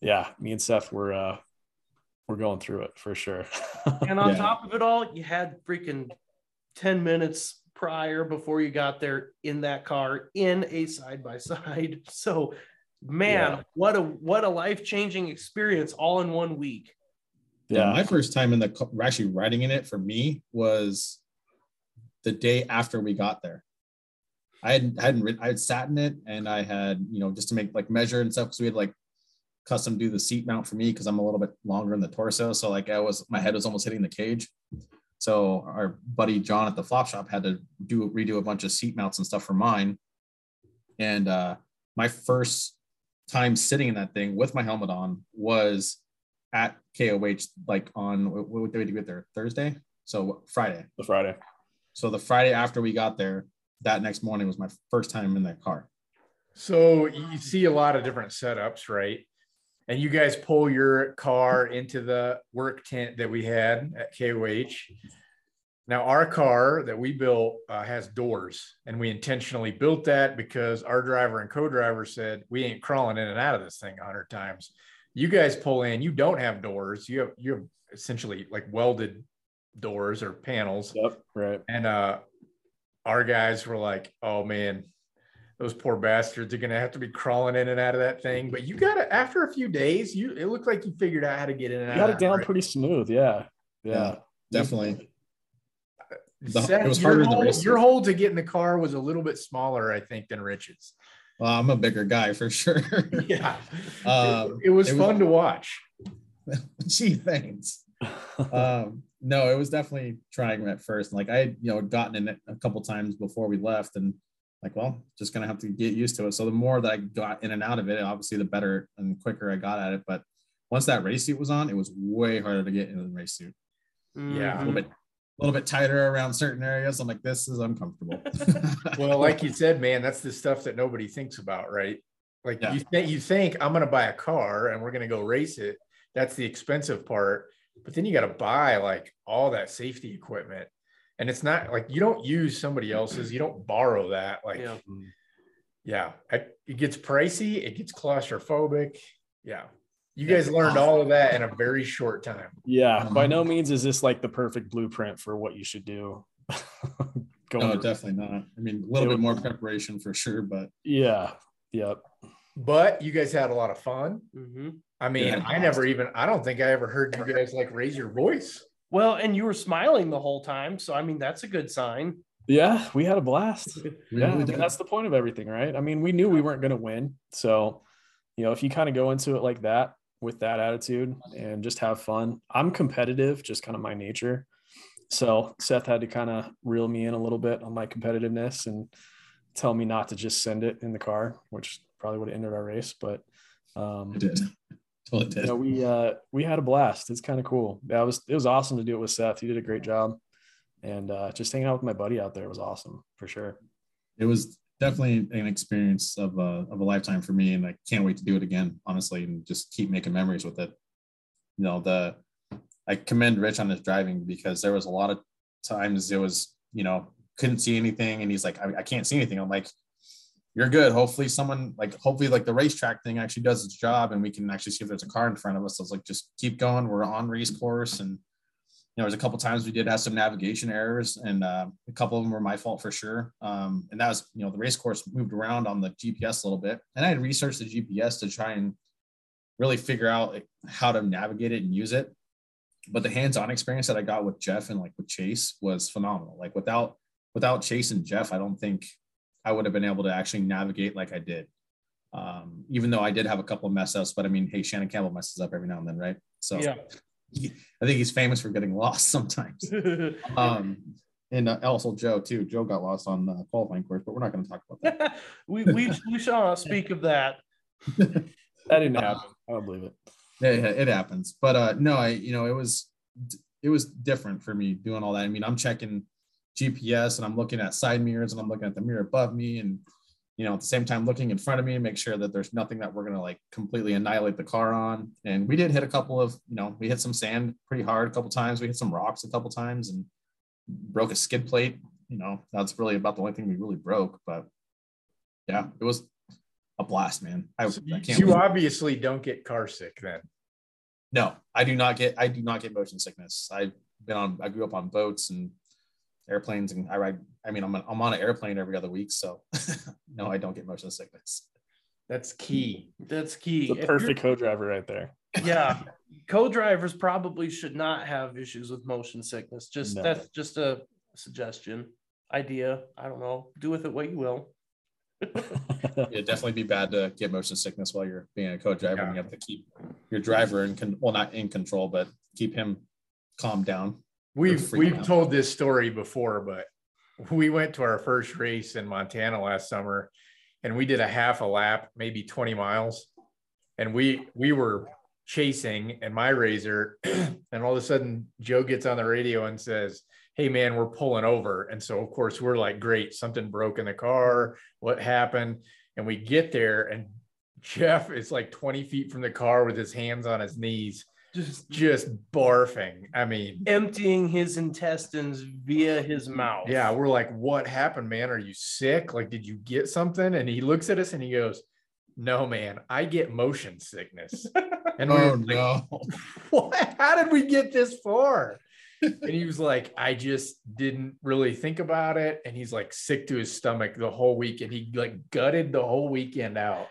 yeah, me and Seth were uh, we're going through it for sure. (laughs) And on Yeah. top of it all, you had freaking 10 minutes prior before you got there in that car in a side by side. So, man, Yeah. what a what a life-changing experience all in one week. Yeah, my first time in the ca- actually riding in it for me was the day after we got there. I hadn't hadn't rid- I had sat in it and I had you know just to make like measure and stuff because we had like custom do the seat mount for me because I'm a little bit longer in the torso so like I was my head was almost hitting the cage. So our buddy John at the flop shop had to do redo a bunch of seat mounts and stuff for mine. And uh my first time sitting in that thing with my helmet on was at KOH like on what, what day did we get there? Thursday. So Friday. the Friday. So the Friday after we got there, that next morning was my first time in that car. So you see a lot of different setups, right? And you guys pull your car into the work tent that we had at KOH. Now, our car that we built uh, has doors, and we intentionally built that because our driver and co-driver said we ain't crawling in and out of this thing a hundred times. You guys pull in, you don't have doors. You have you have essentially like welded doors or panels. Yep. Right. And uh our guys were like, oh man, those poor bastards are gonna have to be crawling in and out of that thing. But you gotta after a few days, you it looked like you figured out how to get in and You out. got it down right? pretty smooth. Yeah. Yeah. Yeah. Definitely. The- Seth, it was your harder than the hole, race your suit. hole to get in the car was a little bit smaller, I think, than Rich's. Well, I'm a bigger guy for sure. (laughs) Yeah. (laughs) Um, it, was it was- fun to watch. (laughs) Gee, thanks. um, no, it was definitely trying at first. Like I, had, you know, gotten in it a couple times before we left, and like, well, just gonna have to get used to it. So the more that I got in and out of it, obviously, the better and quicker I got at it. But once that race suit was on, it was way harder to get into the race suit. A Yeah. little bit, a little bit tighter around certain areas. I'm like, this is uncomfortable. (laughs) Well, like you said, man, that's the stuff that nobody thinks about, right? Like Yeah. you think you think I'm gonna buy a car and we're gonna go race it. That's the expensive part. But then you got to buy like all that safety equipment. And it's not like you don't use somebody else's, you don't borrow that. Like, Yeah. yeah, I- it gets pricey, it gets claustrophobic. Yeah. You guys learned all of that in a very short time. Yeah. By Mhm. no means is this like the perfect blueprint for what you should do. (laughs) Going no, definitely not. I mean, a little bit more preparation for sure, but yeah. Yep. But you guys had a lot of fun. hmm I mean, Yeah. I never even, I don't think I ever heard you guys like raise your voice. Well, and you were smiling the whole time, so I mean that's a good sign. Yeah. We had a blast. (laughs) yeah, I mean, that's the point of everything, right? I mean, we knew we weren't going to win. So, you know, if you kind of go into it like that with that attitude and just have fun, I'm competitive, just kind of my nature. So, Seth had to kind of reel me in a little bit on my competitiveness and tell me not to just send it in the car, which probably would have ended our race. But, um, It did. Totally you know, we uh we had a blast. It's kind of cool. Yeah, it was it was awesome to do it with Seth. He did a great job, and uh, just hanging out with my buddy out there was awesome for sure. it was definitely an experience of a, of a lifetime for me and i can't wait to do it again honestly and just keep making memories with it you know the i commend rich on his driving because there was a lot of times it was you know couldn't see anything and he's like i, I can't see anything i'm like you're good hopefully someone like hopefully like the racetrack thing actually does its job and we can actually see if there's a car in front of us i was like just keep going we're on race course and you know, there's a couple times we did have some navigation errors, and uh, a couple of them were my fault for sure. Um, and that was, you know, the race course moved around on the GPS a little bit, and I had researched the GPS to try and really figure out how to navigate it and use it. But the hands-on experience that I got with Jeff and like with Chase was phenomenal. Like without without Chase and Jeff, I don't think I would have been able to actually navigate like I did. Um, even though I did have a couple of mess ups, but I mean, hey, Shannon Campbell messes up every now and then, right? So Yeah. I think he's famous for getting (laughs) lost sometimes. (laughs) Um, and uh, also Joe too. Joe got lost on the qualifying course, but we're not going to talk about that. (laughs) we, we we shall not speak of that. That didn't happen. I don't believe it. Yeah, yeah, it happens. But uh no, I you know, it was it was different for me doing all that. I mean, I'm checking GPS and I'm looking at side mirrors and I'm looking at the mirror above me and you know, at the same time looking in front of me and make sure that there's nothing that we're gonna like completely annihilate the car on. And we did hit a couple of, you know, we hit some sand pretty hard a couple times. We hit some rocks a couple times and broke a skid plate. You know, that's really about the only thing we really broke. But yeah, it was a blast, man. I, So I you, can't. you wait. obviously don't get car sick then. No, I do not get. I do not get motion sickness. I've been on. I grew up on boats and airplanes, and I ride. I mean, I'm on, I'm on an airplane every other week, so (laughs) no, I don't get motion sickness. That's key. That's key. The perfect co-driver right there. yeah (laughs) co-drivers probably should not have issues with motion sickness just No. that's just a suggestion idea i don't know do with it what you will (laughs) It'd definitely be bad to get motion sickness while you're being a co-driver. and Yeah. You have to keep your driver in con- well, not in control, but keep him calmed down. We've we've out. told this story before, but we went to our first race in Montana last summer and we did a half a lap, maybe 20 miles. And we we were chasing and my razor, (clears throat) and all of a sudden Joe gets on the radio and says, Hey man, we're pulling over. And so of course we're like, great, something broke in the car. What happened? And we get there and Jeff is like 20 feet from the car with his hands on his knees, just just barfing. I mean, emptying his intestines via his mouth yeah, we're like, what happened, man? Are you sick? Like, did you get something? And he looks at us and he goes, No, man, I get motion sickness. (laughs) And Oh were like, no! (laughs) what? How did we get this far? and he was like, I just didn't really think about it. And he's like sick to his stomach the whole week. And he like gutted the whole weekend out.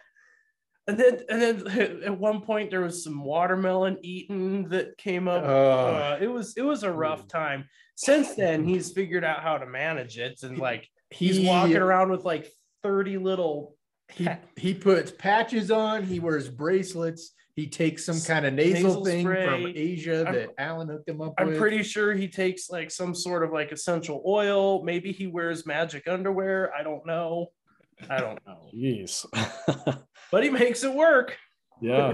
And then and then (laughs) at one point there was some watermelon eaten that came up Oh. uh, it was it was a rough time since then he's figured out how to manage it and like he's He- walking around with like 30 little He, he puts patches on, he wears bracelets, he takes some kind of nasal, Nasal thing from spray. Asia I'm- that Alan hooked him up I'm with. pretty sure he takes like some sort of like essential oil. Maybe he wears magic underwear. I don't know. I don't know. Jeez. (laughs) But he makes it work. yeah,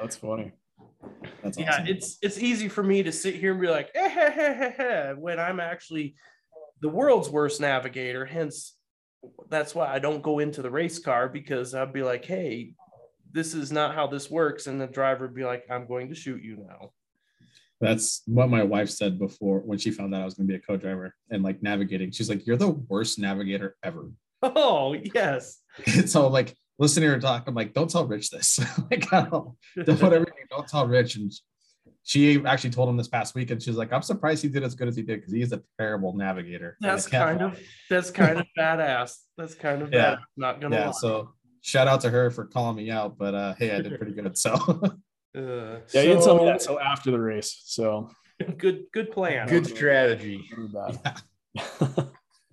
that's funny. That's Yeah, awesome. it's it's easy for me to sit here and be like, eh, heh, heh, heh, when I'm actually the world's worst navigator. Hence, that's why I don't go into the race car because I'd be like, hey, this is not how this works. And the driver would be like, I'm going to shoot you now. That's what my wife said before when she found out I was going to be a co-driver and like navigating. She's like, "You're the worst navigator ever." (laughs) Oh, yes. (laughs) so like listening to her talk, I'm like, "Don't tell Rich this." (laughs) like, I don't, (laughs) don't whatever. Don't tell Rich. And she actually told him this past week, and she's like, "I'm surprised he did as good as he did because he is a terrible navigator." That's kind lie. of that's kind of (laughs) badass. That's kind of Yeah. bad. Not gonna yeah. lie. So shout out to her for calling me out, but uh, hey, I did pretty good. So Uh, Yeah, you didn't tell me that So- until after the race. So good good plan. Good strategy. very bad.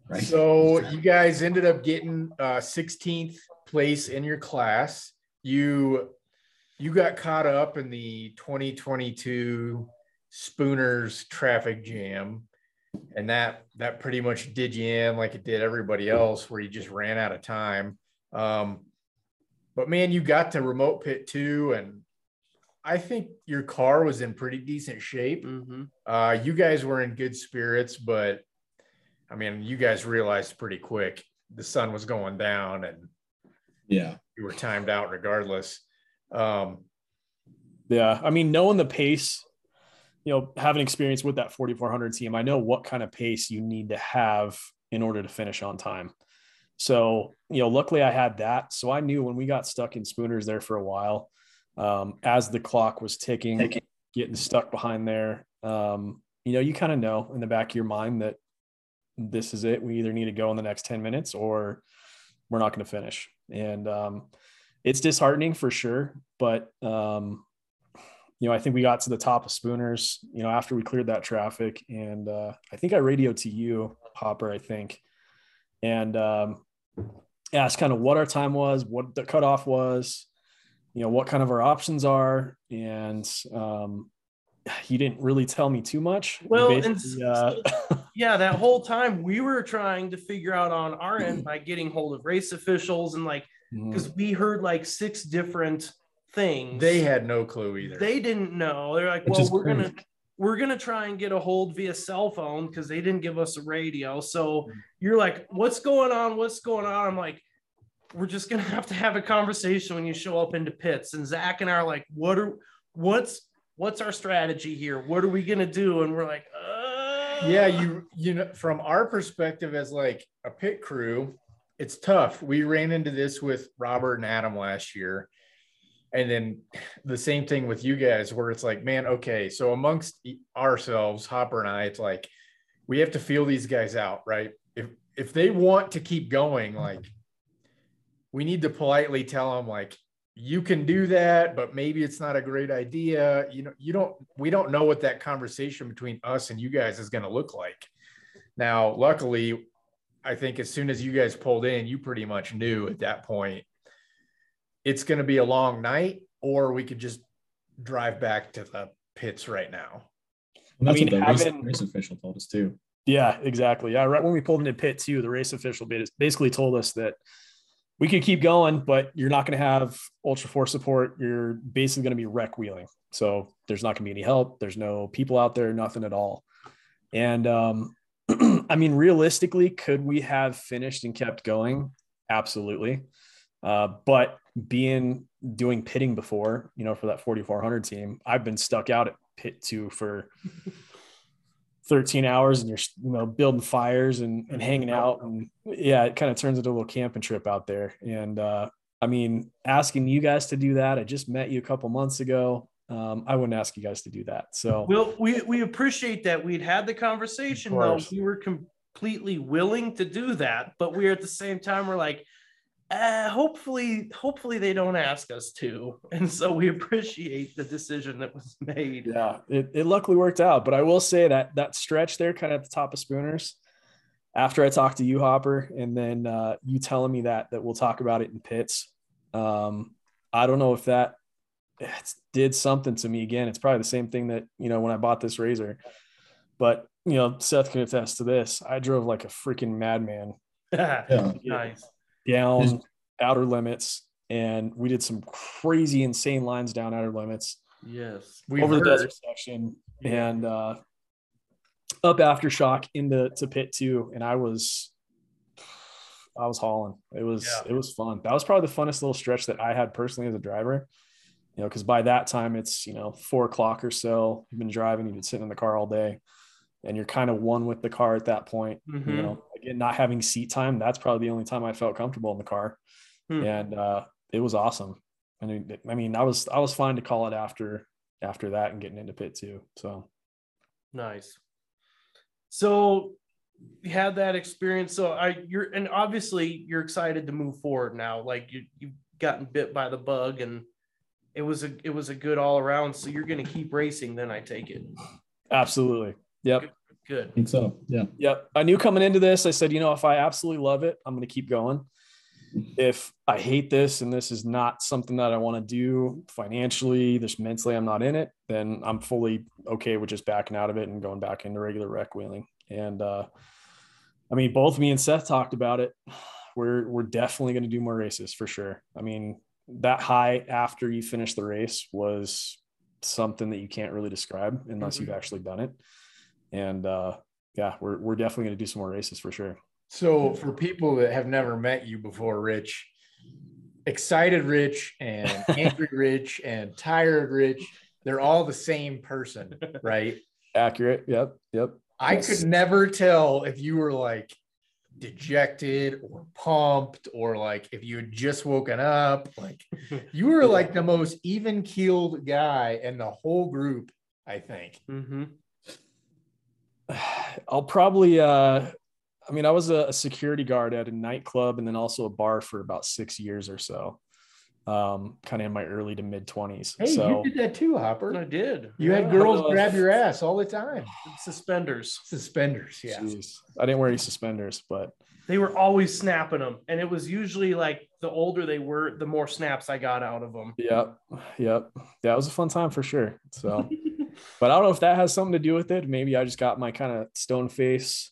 right. So you guys ended up getting uh 16th place in your class. You you got caught up in the 2022 Spooners traffic jam. And that that pretty much did you in like it did everybody else, where you just ran out of time. Um, but man, you got to remote pit too, and I think your car was in pretty decent shape. Mhm. Uh, you guys were in good spirits, but I mean, you guys realized pretty quick the sun was going down and yeah. you were timed out regardless. Um, Yeah, I mean, knowing the pace, you know, having experience with that 4400 team, I know what kind of pace you need to have in order to finish on time. So, you know, luckily I had that. So I knew when we got stuck in spooners there for a while, um, as the clock was ticking, getting stuck behind there, um, you know, you kind of know in the back of your mind that this is it. We either need to go in the next 10 minutes or we're not going to finish. And um, it's disheartening for sure. But, um, you know, I think we got to the top of Spooners, you know, after we cleared that traffic. And uh, I think I radioed to you, Hopper, I think, and um, asked kind of what our time was, what the cutoff was, you know, what kind of our options are. And um, you didn't really tell me too much. You Well, and basically, uh, yeah, that whole time we were trying to figure out on our end by getting hold of race officials and like Mm-hmm. because we heard like six different things. They had no clue either. they didn't know. They're like, Which well, we're great. gonna we're gonna try and get a hold via cell phone because they didn't give us a radio. So you're like, what's going on? What's going on? I'm like, we're just gonna (laughs) have to have a conversation when you show up into pits. And Zach and I are like, what are what's what's our strategy here? What are we gonna do? And we're like, uh... yeah, you you know, from our perspective as like a pit crew, it's tough. We ran into this with Robert and Adam last year. And then the same thing with you guys, where it's like, man, okay, so amongst ourselves, Hopper and I, it's like we have to feel these guys out, right? If if they want to keep going, like we need to politely tell them, like, you can do that, but maybe it's not a great idea. You know, you don't, we don't know what that conversation between us and you guys is going to look like. Now, luckily, I think as soon as you guys pulled in, you pretty much knew at that point it's going to be a long night, or we could just drive back to the pits right now. And that's I mean, what the race, having- race official told us too. Yeah, exactly. Yeah, right when we pulled into pit two, the race official basically told us that we could keep going, but you're not going to have Ultra4 support. You're basically going to be rec wheeling. So there's not going to be any help. There's no people out there, nothing at all. And um, (clears throat) I mean, realistically, could we have finished and kept going? Absolutely. Uh, but being doing pitting before, you know, for that 4400 team, I've been stuck out at pit two for 13 hours and you're you know building fires and, and hanging out and yeah it kind of turns into a little camping trip out there. And uh i mean asking you guys to do that i just met you a couple months ago. Um i wouldn't ask you guys to do that. So Well, we we appreciate that we'd had the conversation though. We were completely willing to do that, but we're at the same time we're like, uh, hopefully, hopefully they don't ask us to, (laughs) and so we appreciate the decision that was made. yeah it, it luckily worked out but i will say that that stretch there kind of at the top of spooners after i talked to you hopper and then uh you telling me that that we'll talk about it in pits um i don't know if that it did something to me again it's probably the same thing that you know when i bought this razor but you know seth can attest to this i drove like a freaking madman (laughs) Yeah. nice. Down outer limits and we did some crazy insane lines down outer limits Yes. We've over the desert section and uh, up aftershock into to pit two, and I was I was hauling. It was Yeah. it was fun. That was probably the funnest little stretch that I had personally as a driver. You know, because by that time it's you know four o'clock or so. You've been driving, you've been sitting in the car all day, and you're kind of one with the car at that point. Mhm. You know, again, not having seat time. That's probably the only time I felt comfortable in the car, Hmm. and uh, it was awesome. I mean, I mean, I was I was fine to call it after after that and getting into pit two. So Nice. So you had that experience. So I you're and obviously you're excited to move forward now. Like you you've gotten bit by the bug and it was a it was a good all around. So you're gonna keep racing, then I take it. absolutely, yep, Good. I think so. Yeah. yep. I knew coming into this, I said, you know, if I absolutely love it, I'm going to keep going. If I hate this and this is not something that I want to do financially, just mentally, I'm not in it, then I'm fully okay with just backing out of it and going back into regular rec wheeling. And uh, I mean, both me and Seth talked about it. We're we're definitely going to do more races for sure. I mean, that high after you finish the race was something that you can't really describe unless you've actually done it. And uh, yeah, we're we're definitely going to do some more races for sure. So for people that have never met you before, Rich, excited Rich and (laughs) angry Rich and tired Rich, they're all the same person, right? Accurate. Yep. Yep. I Yes. could never tell if you were like dejected or pumped or like if you had just woken up. Like (laughs) you were like the most even keeled guy in the whole group, I think. Mm-hmm. I'll probably uh I mean I was a, a security guard at a nightclub and then also a bar for about six years or so. Um, kind of in my early to mid twenties. Hey, so you did that too, Hopper. I did. You had girls Uh, grab your ass all the time. suspenders. Suspenders, yeah. jeez. I didn't wear any suspenders, but They were always snapping them, and it was usually like the older they were, the more snaps I got out of them. yep, yep. That was a fun time for sure. So (laughs) but I don't know if that has something to do with it. Maybe I just got my kind of stone face,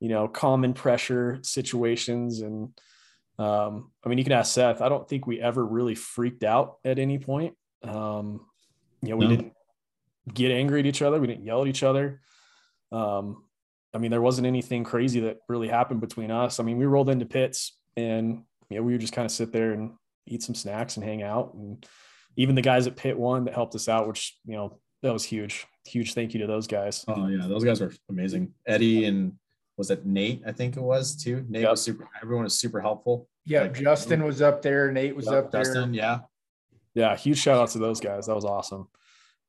you know, common pressure situations and Um, I mean, you can ask Seth. I don't think we ever really freaked out at any point. Um, you know, we No. didn't get angry at each other. We didn't yell at each other. Um, I mean, there wasn't anything crazy that really happened between us. I mean, we rolled into pits and you know, we would just kind of sit there and eat some snacks and hang out. And even the guys at pit one that helped us out, which, you know, that was huge, huge thank you to those guys. Oh yeah, those guys were amazing. Eddie and was it Nate? I think it was too. Nate Yep. was super. Everyone was super helpful. Yeah, Like- Justin was up there. Nate was up there. Dustin, yeah. Yeah. Huge shout out to those guys. That was awesome.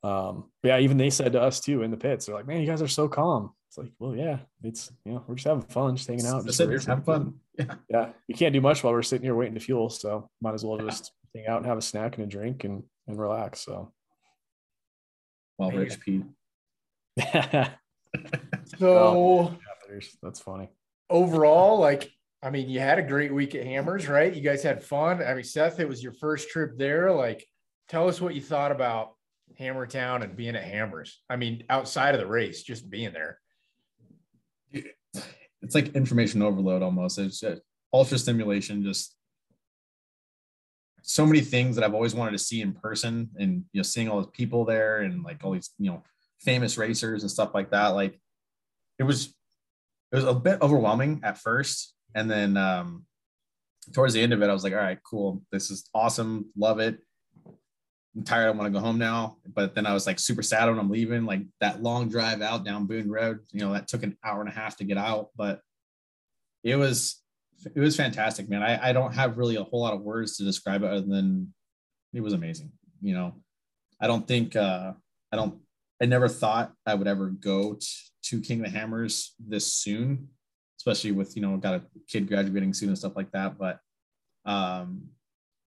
Um, but yeah, even they said to us too in the pits, they're like, man, you guys are so calm. It's like, well, yeah, it's, you know, we're just having fun, just hanging out. Just Just sit here, fun. Yeah. (laughs) yeah, you can't do much while we're sitting here waiting to fuel. So might as well just hang out and have a snack and a drink and, and relax. So Well, Man. Rich Pete. (laughs) So that's funny. overall, like, I mean, you had a great week at Hammers, right? You guys had fun. I mean, Seth, it was your first trip there. Like, tell us what you thought about Hammertown and being at Hammers. I mean, outside of the race, just being there. It's like information overload almost. It's just ultra stimulation, just so many things that I've always wanted to see in person and you know, seeing all those people there and like all these, you know, famous racers and stuff like that. Like it was it was a bit overwhelming at first. And then um towards the end of it, I was like, all right, cool. This is awesome. Love it. I'm tired. I want to go home now. But then I was like super sad when I'm leaving. Like that long drive out down Boone Road, you know, that took an hour and a half to get out. But it was it was fantastic, man. I, I don't have really a whole lot of words to describe it other than it was amazing. You know, I don't think uh I don't I never thought I would ever go t- to King of the Hammers this soon, especially with you know got a kid graduating soon and stuff like that. But um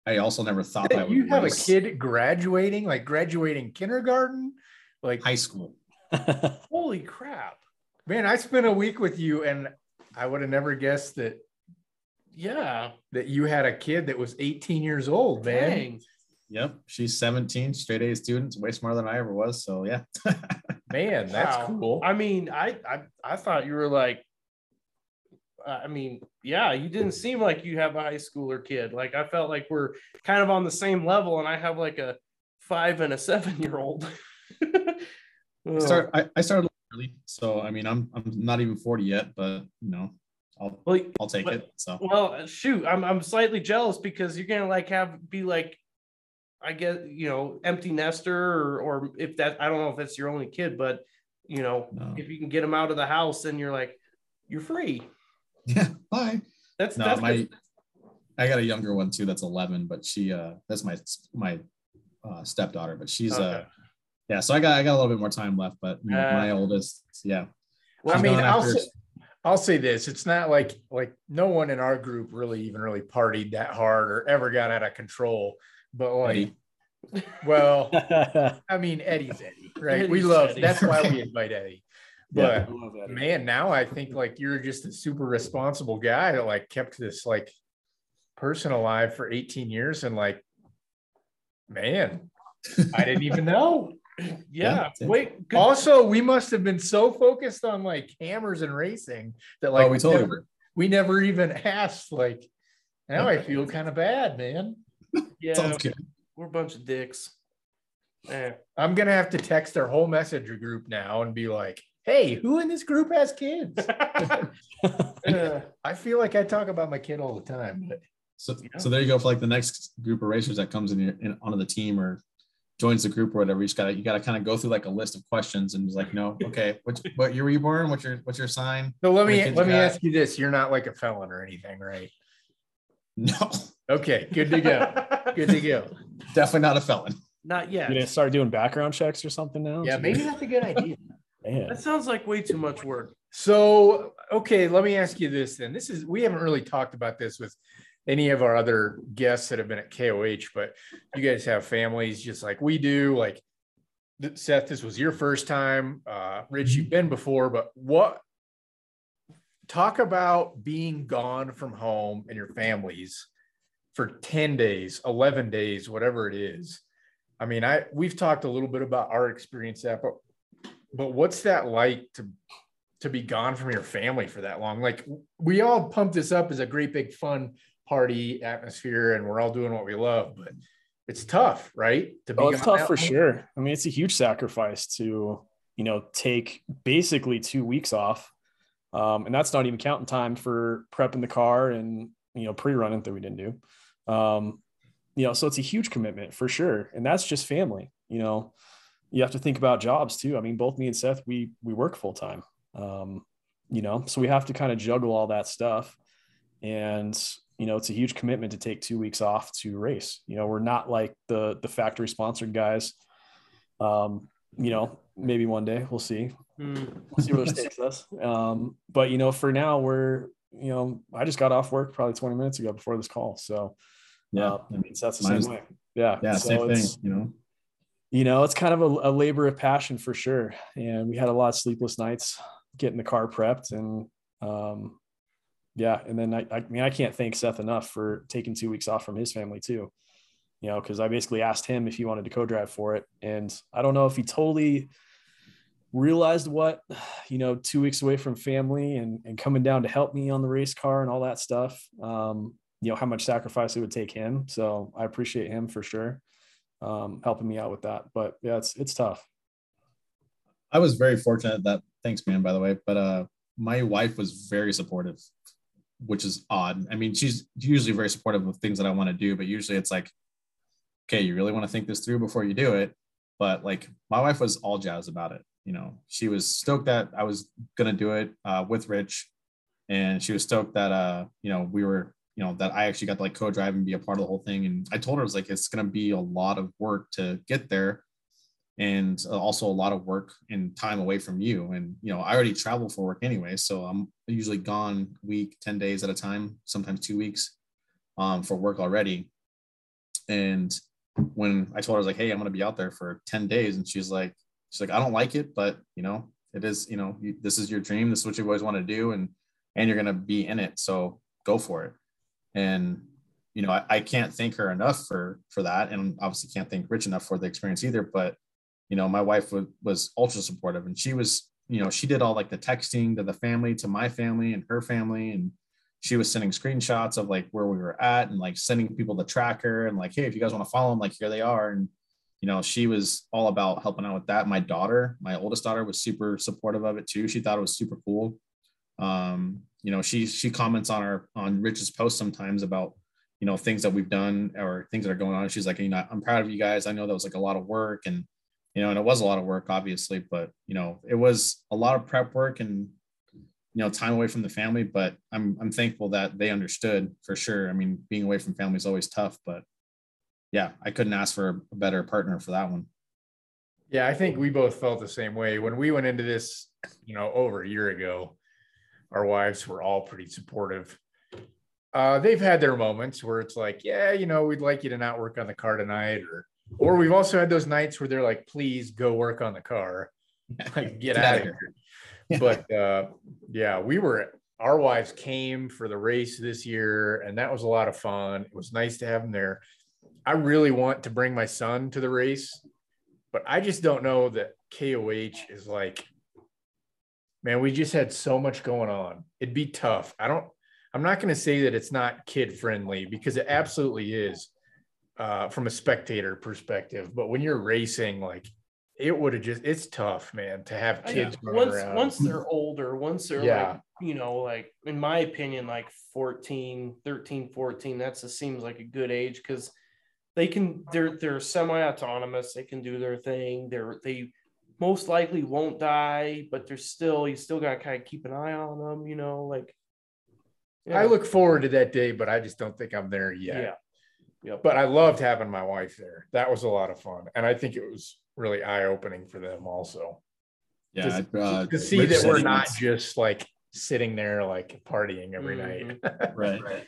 I also never thought I would You have a kid graduating, like graduating kindergarten. Like, high school. Holy crap. man, I spent a week with you and I would have never guessed that Yeah. that you had a kid that was 18 years old, man. Dang. Yep, she's 17, straight A students, way smarter than I ever was. So yeah, (laughs) Man, that's Wow. cool. I mean, I, I I thought you were like, I mean, yeah, you didn't seem like you have a high schooler kid. Like I felt like we're kind of on the same level, and I have like a five and a seven year old. (laughs) I start I, I started early, so I mean I'm I'm not even 40 yet, but you know I'll Well, I'll take it. So well, shoot, I'm I'm slightly jealous because you're gonna like have be like, I guess you know, empty nester or or if that I don't know if that's your only kid, but you know, No. if you can get them out of the house, then you're like, you're free. yeah, bye. That's No, that's my I got a younger one too that's 11, but she uh that's my my uh, stepdaughter, but she's uh yeah. So I got I got a little bit more time left, but you know, Uh, my oldest, yeah. Well, I mean, I'll say, I'll say this: it's not like like no one in our group really even really partied that hard or ever got out of control. But like, Eddie. well, (laughs) I mean, Eddie's Eddie, right? we love. Eddie. That's why we (laughs) invite Eddie. Yeah. But man, now I think like you're just a super responsible guy that like kept this like person alive for 18 years and like, man, I didn't even know. (laughs) (clears throat) yeah. Yeah, Wait, good. Also, we must have been so focused on like hammers and racing that like oh, we told never, we never even asked. Like, now I feel kind of bad, man. (laughs) yeah, Sounds good. we're a bunch of dicks. Eh. I'm gonna have to text our whole messenger group now and be like, "Hey, who in this group has kids?" Uh, (laughs) (laughs) I feel like I talk about my kid all the time, but So, Yeah. so there you go for like the next group of racers that comes in, your, in onto the team or joins the group or whatever. You just gotta you gotta kind of go through like a list of questions and just like, no, (laughs) okay, what what year were you born? What's your what's your sign? so let me let me got? ask you this: You're not like a felon or anything, right? No, Okay, good to go. (laughs) good to go. definitely not a felon. Not yet. You gonna start doing background checks or something now? Yeah, maybe that's a good idea. Man. That sounds like way too much work. So, okay, let me ask you this then. This is, we haven't really talked about this with any of our other guests that have been at KOH, but you guys have families just like we do. Like, Seth, this was your first time. Uh, Rich, you've been before, but what, talk about being gone from home and your families for 10 days, 11 days, whatever it is. I mean, I, we've talked a little bit about our experience that, but, but what's that like to to be gone from your family for that long. Like we all pump this up as a great big fun party atmosphere and we're all doing what we love, but it's tough, right? To be oh, it's tough for sure. I mean, it's a huge sacrifice to, you know, take basically two weeks off. Um, and that's not even counting time for prepping the car and, you know, pre-running that we didn't do. Um, you know, so it's a huge commitment for sure. And that's just family, you know, you have to think about jobs too. I mean, both me and Seth, we, we work full time. Um, you know, so we have to kind of juggle all that stuff. And, you know, it's a huge commitment to take two weeks off to race. You know, we're not like the the factory sponsored guys. Um, you know, maybe one day we'll see. Mm. We'll see where this takes us. Um, but you know, for now, we're you know, I just got off work probably 20 minutes ago before this call. So yeah, uh, I mean, that's the same way. Yeah, yeah, so same thing. You know, you know, it's kind of a, a labor of passion for sure. And we had a lot of sleepless nights getting the car prepped and um, yeah, and then I, I mean I can't thank Seth enough for taking two weeks off from his family too. You know, because I basically asked him if he wanted to co-drive for it, and I don't know if he totally realized what you know two weeks away from family and and coming down to help me on the race car and all that stuff. Um, you know how much sacrifice it would take him. So I appreciate him for sure, um, helping me out with that. But yeah, it's it's tough. I was very fortunate that thanks, man, by the way. But uh my wife was very supportive which is odd. I mean, she's usually very supportive of things that I want to do, but usually it's like, okay, you really want to think this through before you do it. But like my wife was all jazz about it. You know, she was stoked that I was gonna do it uh, with Rich, and she was stoked that uh, you know, we were, you know, that I actually got to like co-drive and be a part of the whole thing. And I told her I was like, it's gonna be a lot of work to get there, and uh, also a lot of work and time away from you. And you know i already travel for work anyway so i'm usually gone week 10 days at a time sometimes two weeks um, for work already. And when i told her i was like hey i'm going to be out there for 10 days and she's like she's like i don't like it but you know it is you know you, this is your dream this is what you always want to do and and you're going to be in it so go for it. And you know I, I can't thank her enough for for that and obviously can't thank rich enough for the experience either but you know, my wife was, was ultra supportive and she was, you know, she did all like the texting to the family, to my family and her family. And she was sending screenshots of like where we were at and like sending people the tracker and like, hey, if you guys want to follow them, like here they are. And, you know, she was all about helping out with that. My daughter, my oldest daughter was super supportive of it too. She thought it was super cool. Um, you know, she she comments on our on Rich's post sometimes about you know things that we've done or things that are going on. She's like, you know, I'm proud of you guys. I know that was like a lot of work and you know, and it was a lot of work, obviously, but you know, it was a lot of prep work and you know, time away from the family. But I'm I'm thankful that they understood for sure. I mean, being away from family is always tough, but yeah, I couldn't ask for a better partner for that one. Yeah, I think we both felt the same way when we went into this, you know, over a year ago. Our wives were all pretty supportive. Uh, they've had their moments where it's like, yeah, you know, we'd like you to not work on the car tonight, or or we've also had those nights where they're like, please go work on the car. (laughs) Like, get, get out, of here. here. (laughs) but uh, yeah, we were our wives came for the race this year, and that was a lot of fun. It was nice to have them there. I really want to bring my son to the race, but I just don't know that KOH is like, man, we just had so much going on. It'd be tough. I don't, I'm not going to say that it's not kid friendly because it absolutely is uh, from a spectator perspective. But when you're racing, like it would have just it's tough, man, to have kids once around. once (laughs) they're older, once they're yeah. like, you know, like in my opinion, like 14, 13, 14, that's a, seems like a good age because they can they're they're semi-autonomous, they can do their thing, they're they most likely won't die, but they're still you still gotta kind of keep an eye on them, you know, like yeah. I look forward to that day, but I just don't think I'm there yet. Yeah. Yep. But I loved having my wife there. That was a lot of fun. And I think it was really eye opening for them also. Yeah. To, uh, to see that we're not just like sitting there like partying every mm-hmm. night. (laughs) right. right.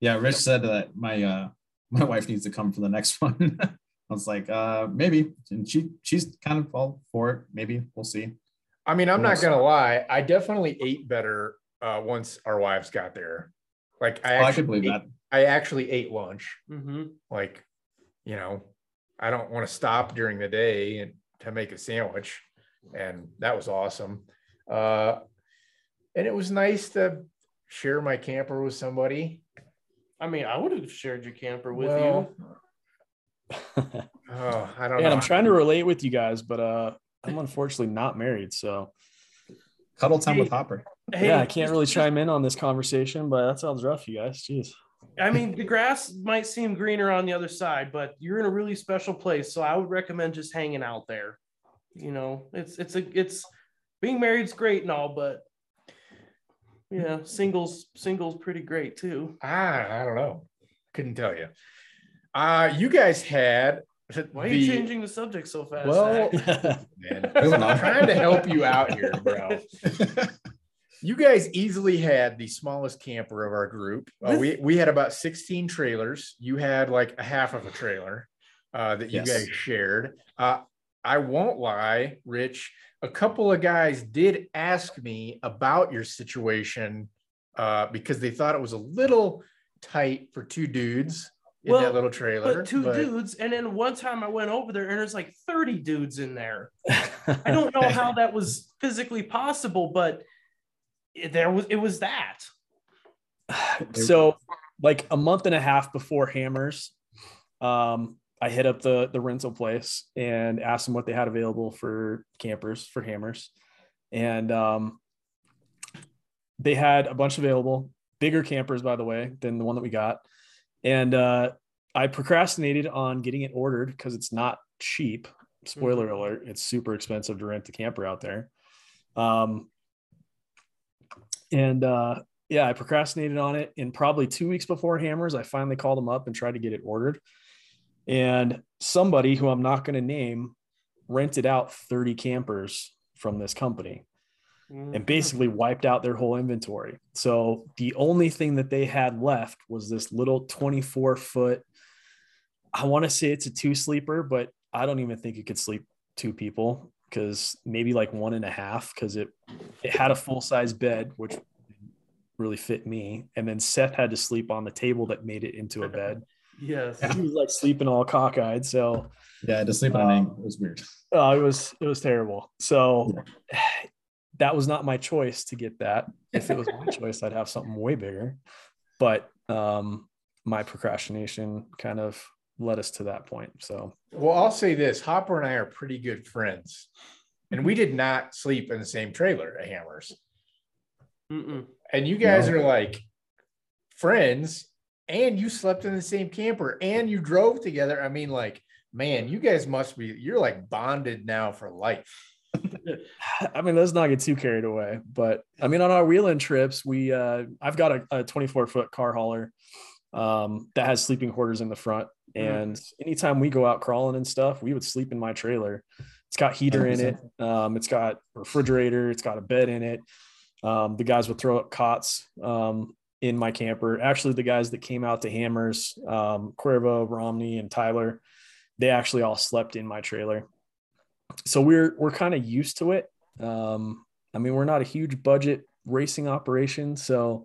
Yeah. Rich said that my, uh, (laughs) my wife needs to come for the next (laughs) one. I was like, uh, maybe. And she, she's kind of all for it. Maybe we'll see. I mean, I'm not going to lie. I definitely ate better uh, once our wives got there. Like I, oh, I could believe ate, that. I actually ate lunch. Mm-hmm. Like, you know, I don't want to stop during the day and to make a sandwich, and that was awesome. Uh, and it was nice to share my camper with somebody. I mean, I would have shared your camper with Well, you. (laughs) oh, I don't and know. I'm trying to relate with you guys, but uh, I'm unfortunately not married, so Cuddle time with Hopper. Hey, yeah, I can't really chime in on this conversation. But that sounds rough, you guys. Jeez. I mean, the grass might seem greener on the other side, but you're in a really special place. So I would recommend just hanging out there. You know, it's it's a it's being married's great and all, but yeah, singles singles pretty great too. I, I don't know. Couldn't tell you. Uh, you guys had Why are the- you changing the subject so fast? Well, (laughs) man, I'm trying to help you out here, bro. (laughs) You guys easily had the smallest camper of our group. Uh, we we had about 16 trailers. You had like a half of a trailer uh, that you Yes. guys shared. Uh, I won't lie, Rich. A couple of guys did ask me about your situation uh, because they thought it was a little tight for two dudes in Well, that little trailer. but two but- dudes, and then one time I went over there and there's like 30 dudes in there. I don't know (laughs) how that was physically possible, but there was it was that. (sighs) so like a month and a half before hammers um i hit up the the rental place and asked them what they had available for campers for hammers. And um they had a bunch available bigger campers by the way than the one that we got. And uh i procrastinated on getting it ordered because it's not cheap. Spoiler alert it's super expensive to rent the camper out there. Um and uh yeah, I procrastinated on it. And probably two weeks before Hammers, I finally called them up and tried to get it ordered. And somebody who I'm not going to name rented out 30 campers from this company and basically wiped out their whole inventory. So the only thing that they had left was this little 24 foot. I want to say it's a two sleeper, but I don't even think it could sleep two people because maybe like one and a half because it it had a full size bed, which really fit me. And then Seth had to sleep on the table that made it into a bed. (laughs) Yes. he was like sleeping all cockeyed. So yeah, to sleep on an angle was weird. uh, it was it was terrible. So (sighs) that was not my choice to get that. If it was my (laughs) choice, I'd have something way bigger. But um, my procrastination kind of led us to that point. So Well, I'll say this Hopper and I are pretty good friends. And we did not sleep in the same trailer at Hammers. Mm-mm. And you guys No. are like friends, and you slept in the same camper and you drove together. I mean, like, man, you guys must be, you're like bonded now for life. (sighs) I mean, let's not get too carried away. But I mean, on our wheeling trips, we uh, I've got a, a 24 foot car hauler um, that has sleeping quarters in the front. And anytime we go out crawling and stuff, we would sleep in my trailer. It's got heater in it. Um, it's got refrigerator. It's got a bed in it. Um, the guys would throw up cots um, in my camper. Actually, the guys that came out to Hammers, um, Cuervo, Romney, and Tyler, they actually all slept in my trailer. So we're we're kind of used to it. Um, I mean, we're not a huge budget racing operation, so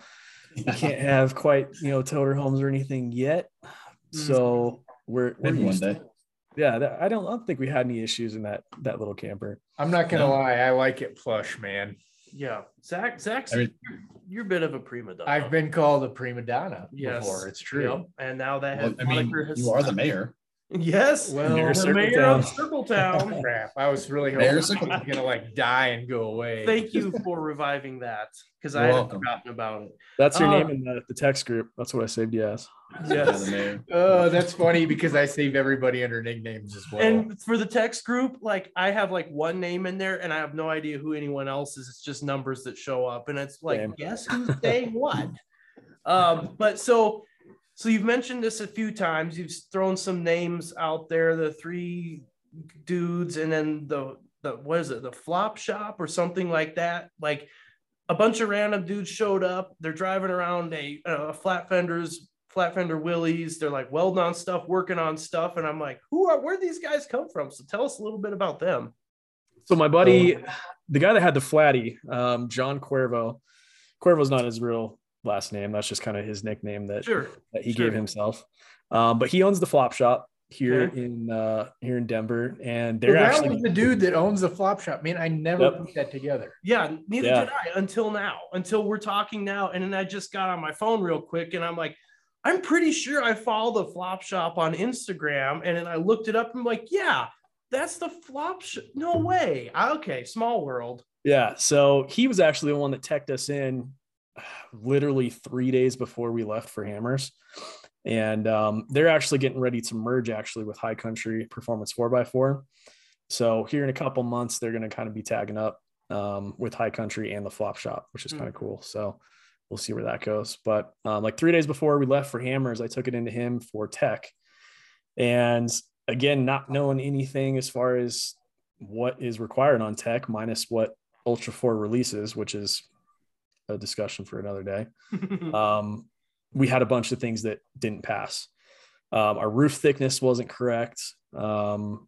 we can't (laughs) have quite you know toter homes or anything yet. Mm-hmm. So we're we're Maybe one used to day. Yeah, that, I don't I don't think we had any issues in that that little camper. I'm not going to No. lie. I like it plush, man. Yeah. Zach, Zach's I mean- you're, you're a bit of a prima donna. I've been called a prima donna yes. before. It's true. Yep. And now that Well, has I mean, moniker has you are the mayor. Yes. Well, Mayor the Circle mayor Town. of Circletown. (laughs) Crap. I was really hoping Circle- I was going to like die and go away. Thank you for reviving that because I You're had forgotten about it. That's your Uh, name in the, the text group. That's what I saved you as. Yes. Oh, that's funny because I save everybody under nicknames as well. And for the text group, like I have like one name in there and I have no idea who anyone else is. It's just numbers that show up. And it's like, Same. guess who's saying what? (laughs) Um, but so so you've mentioned this a few times. You've thrown some names out there, the three dudes, and then the the what is it, the flop shop or something like that. Like a bunch of random dudes showed up. They're driving around a, a flat fenders, flat fender Willys. They're like welding on stuff, working on stuff, and I'm like, who are where these guys come from? So tell us a little bit about them. So my buddy, the guy that had the flatty, um, John Cuervo. Cuervo's not his real last name. That's just kind of his nickname that, Sure. that he sure. gave himself. Um, but he owns the flop shop here Okay. in uh, here in Denver, and they're that actually was the dude that owns the flop shop. Man, I never Yep. put that together. Yeah, neither Yeah. did I until now, until we're talking now. And then I just got on my phone real quick and I'm like, I'm pretty sure I follow the flop shop on Instagram and then I looked it up and I'm like, yeah, that's the flop shop. No way. I, okay, small world. Yeah. So he was actually the one that teched us in literally three days before we left for Hammers. And um, they're actually getting ready to merge actually with High Country Performance 4x4. So here in a couple months, they're going to kind of be tagging up um, with High Country and the Flop Shop, which is Hmm. kind of cool. So we'll see where that goes. But um, like three days before we left for Hammers, I took it into him for tech. And again, not knowing anything as far as what is required on tech, minus what Ultra4 releases, which is a discussion for another day. (laughs) Um, we had a bunch of things that didn't pass. Um, our roof thickness wasn't correct. Um,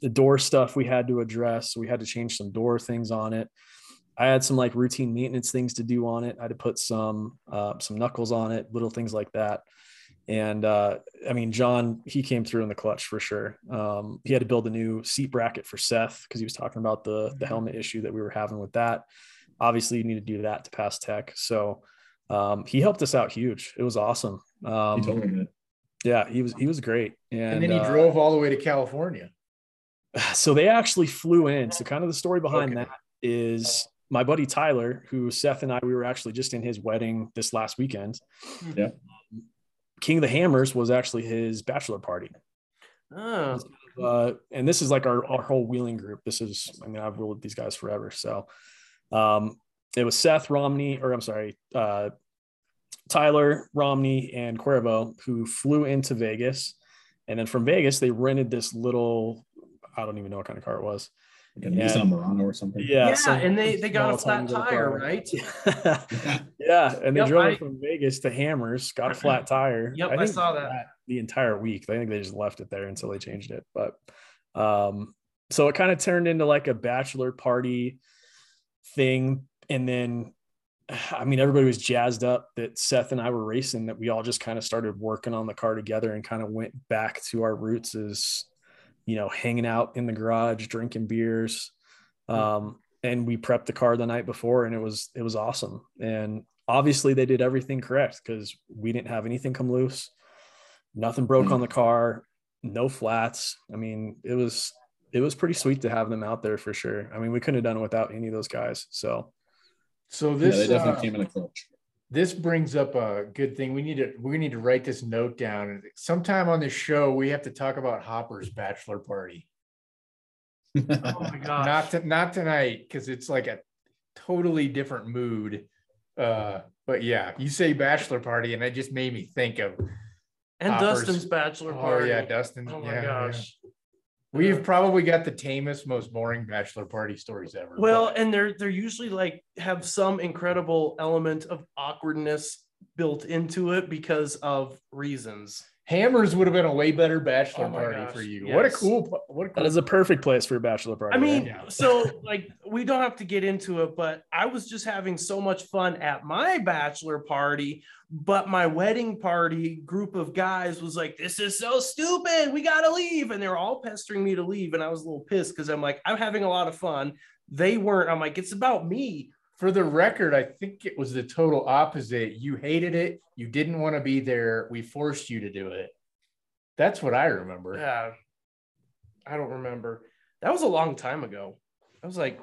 the door stuff we had to address. We had to change some door things on it. I had some like routine maintenance things to do on it. I had to put some uh, some knuckles on it, little things like that. And uh, I mean, John, he came through in the clutch for sure. Um, he had to build a new seat bracket for Seth because he was talking about the the helmet issue that we were having with that. Obviously, you need to do that to pass tech. So um, he helped us out huge. It was awesome. Um, He totally did. yeah, he was he was great. And, And, then he uh, drove all the way to California. (sighs) so they actually flew in. So kind of the story behind Okay. that is my buddy Tyler, who Seth and I we were actually just in his wedding this last weekend. Yeah. King of the Hammers was actually his bachelor party. oh, uh, and this is like our, our whole wheeling group. This is, I mean, I've wheeled with these guys forever. So um, it was Seth Romney, or I'm sorry, uh, Tyler Romney and Cuervo who flew into Vegas. And then from Vegas, they rented this little, I don't even know what kind of car it was. Like a Yeah. Nissan Murano or something. Yeah. yeah, some and they they got a flat tire, car. right? Yeah. (laughs) yeah. And they Yep, drove I- from Vegas to Hammers, got a flat tire. Yep, I think saw that. The entire week. I think they just left it there until they changed it. But um, so it kind of turned into like a bachelor party thing. And then, I mean, everybody was jazzed up that Seth and I were racing, that we all just kind of started working on the car together and kind of went back to our roots as, you know, hanging out in the garage, drinking beers. Um, and we prepped the car the night before and it was, it was awesome. And obviously they did everything correct because we didn't have anything come loose. Nothing broke on the car, no flats. I mean, it was, it was pretty sweet to have them out there for sure. I mean, we couldn't have done it without any of those guys. So, So this Yeah, this they definitely uh, came in a clutch. this brings up a good thing. We need to we need to write this note down. Sometime on this show, we have to talk about Hopper's bachelor party. (laughs) Oh my (laughs) gosh. Not to, not tonight because it's like a totally different mood. Uh, but yeah, you say bachelor party, and it just made me think of and Hoppers. Dustin's bachelor party. oh yeah, Dustin. Oh my yeah, yeah. We've probably got the tamest, most boring bachelor party stories ever. Well, but- and they're they're usually like have some incredible element of awkwardness built into it because of reasons. Hammers would have been a way better bachelor Oh party gosh, for you. What a cool, what a cool that is a perfect place for a bachelor party. I mean, Yeah. so like we don't have to get into it, but I was just having so much fun at my bachelor party. But my wedding party group of guys was like, "This is so stupid. We gotta leave," and they were all pestering me to leave, and I was a little pissed because I'm like, I'm having a lot of fun. They weren't. I'm like, it's about me. For the record, I think it was the total opposite. You hated it. You didn't want to be there. We forced you to do it. That's what I remember. Yeah, I don't remember. That was a long time ago. That was like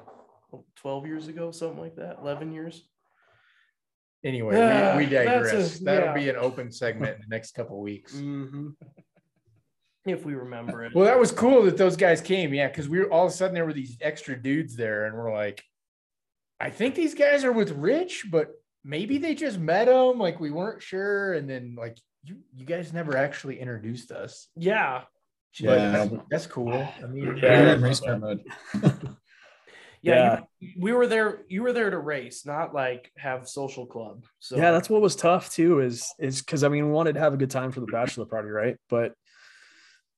12 years ago, something like that. 11 years. Anyway, Yeah, we, we that's a- digress. That'll yeah. be an open segment in the next couple weeks. Mm-hmm. If we remember it. Well, that was cool that those guys came. Yeah, because we were all of a sudden there were these extra dudes there, and we're like, I think these guys are with Rich, but maybe they just met him. Like we weren't sure, and then like you, you guys never actually introduced us. yeah. But Yeah. that's, that's cool. I mean, We're Yeah. in race car mode. (laughs) Yeah. You, we were there. You were there to race, not like have social club. So yeah, that's what was tough too. Is is because I mean, we wanted to have a good time for the bachelor party, right? But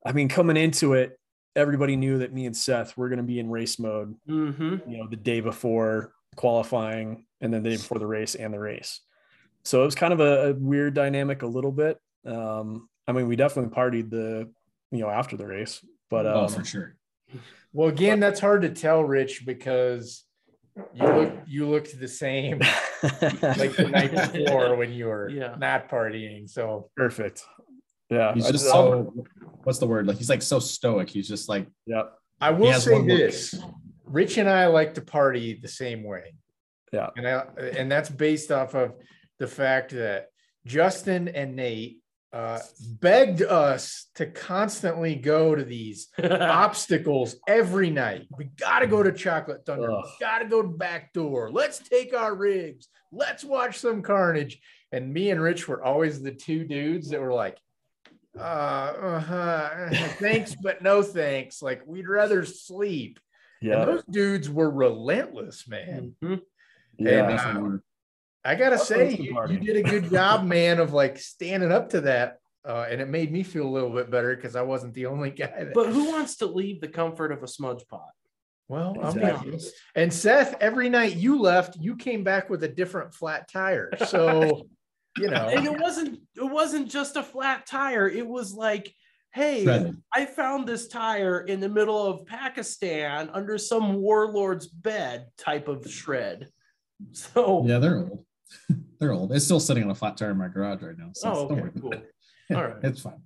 I mean, coming into it, everybody knew that me and Seth were going to be in race mode. Mm-hmm. You know, the day before qualifying, and then the day before the race and the race. So it was kind of a, a weird dynamic, a little bit. Um, I mean, we definitely partied the you know after the race, but um, oh, for sure. Well, again, that's hard to tell, Rich, because You look you looked the same (laughs) like the night before when you were Yeah. not partying. So Perfect. Yeah. He's I just just- so what's the word? Like he's like so stoic. He's just like Yep. I will has say this. look. Rich and I like to party the same way. Yeah. and I, and that's based off of the fact that Justin and Nate uh, begged us to constantly go to these (laughs) obstacles every night. We got to go to Chocolate Thunder. Ugh. We got to go to Backdoor. Let's take our rigs. Let's watch some carnage. And me and Rich were always the two dudes that were like, uh, uh thanks, but no thanks. Like we'd rather sleep. And Yeah. those dudes were relentless, man. Mhm. Yeah. And, definitely were. I gotta That's say, you, you did a good job, (laughs) man, of like standing up to that. Uh, and it made me feel a little bit better because I wasn't the only guy. That, But who wants to leave the comfort of a smudge pot? well, I'm Exactly. with you. And Seth, every night you left, you came back with a different flat tire. (laughs) So, you know, And know, it wasn't it wasn't just a flat tire. It was like, hey, Shredded. I found this tire in the middle of Pakistan under some warlord's bed type of shred. So Yeah, they're old. (laughs) they're old. It's still sitting on a flat tire in my garage right now. So oh, okay, cool. about. (laughs) All (laughs) right. It's fine.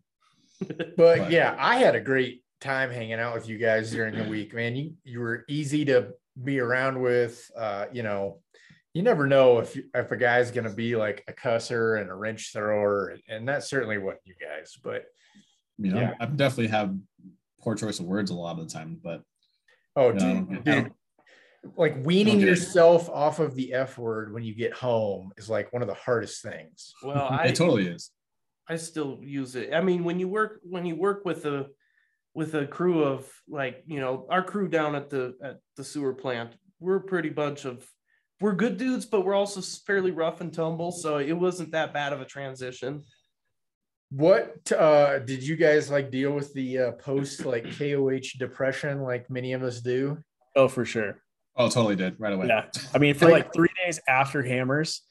but yeah, I had a great time hanging out with you guys during the week, man. You you were easy to be around with. Uh, you know, you never know if you, if a guy's gonna be like a cusser and a wrench thrower, and that certainly wasn't you guys. But You know, Yeah. I definitely have poor choice of words a lot of the time, but oh, you know, dude, dude, like weaning don't get it. yourself off of the F word when you get home is like one of the hardest things. Well, (laughs) I it totally is. I still use it. I mean, when you work when you work with a with a crew of like you know our crew down at the at the sewer plant, we're a pretty bunch of we're good dudes, but we're also fairly rough and tumble. So it wasn't that bad of a transition. What uh did you guys like deal with the uh, post like KOH depression like many of us do? Oh, for sure. Oh, totally did right away. Yeah. I mean, for Like- like three days after Hammers,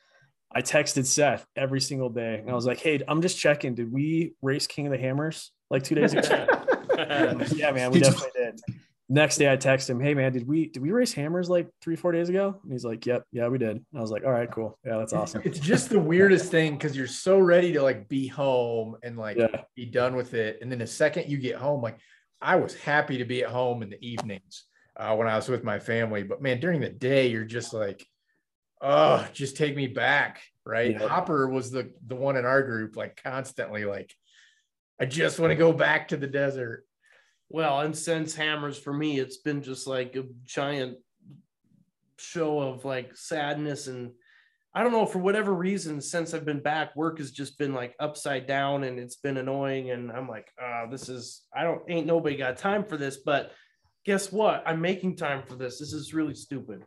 I texted Seth every single day. And I was like, hey, I'm just checking. Did we race King of the Hammers like two days ago? (laughs) yeah, man, we He just- definitely did. Next day I text him, hey man, did we did we race hammers like three, four days ago? And he's like, Yep, yeah, we did. I was like, All right, cool. Yeah, that's awesome. It's just the weirdest thing because you're so ready to like be home and like Yeah. be done with it. And then the second you get home, like I was happy to be at home in the evenings uh, when I was with my family. But man, during the day, you're just like, oh, just take me back. Right. Yeah. Hopper was the the one in our group, like constantly like, I just want to go back to the desert. Well, and since hammers for me, it's been just like a giant show of like sadness and I don't know for whatever reason since I've been back, work has just been like upside down and it's been annoying. And I'm like, uh, this is I don't ain't nobody got time for this, but guess what? I'm making time for this. This is really stupid.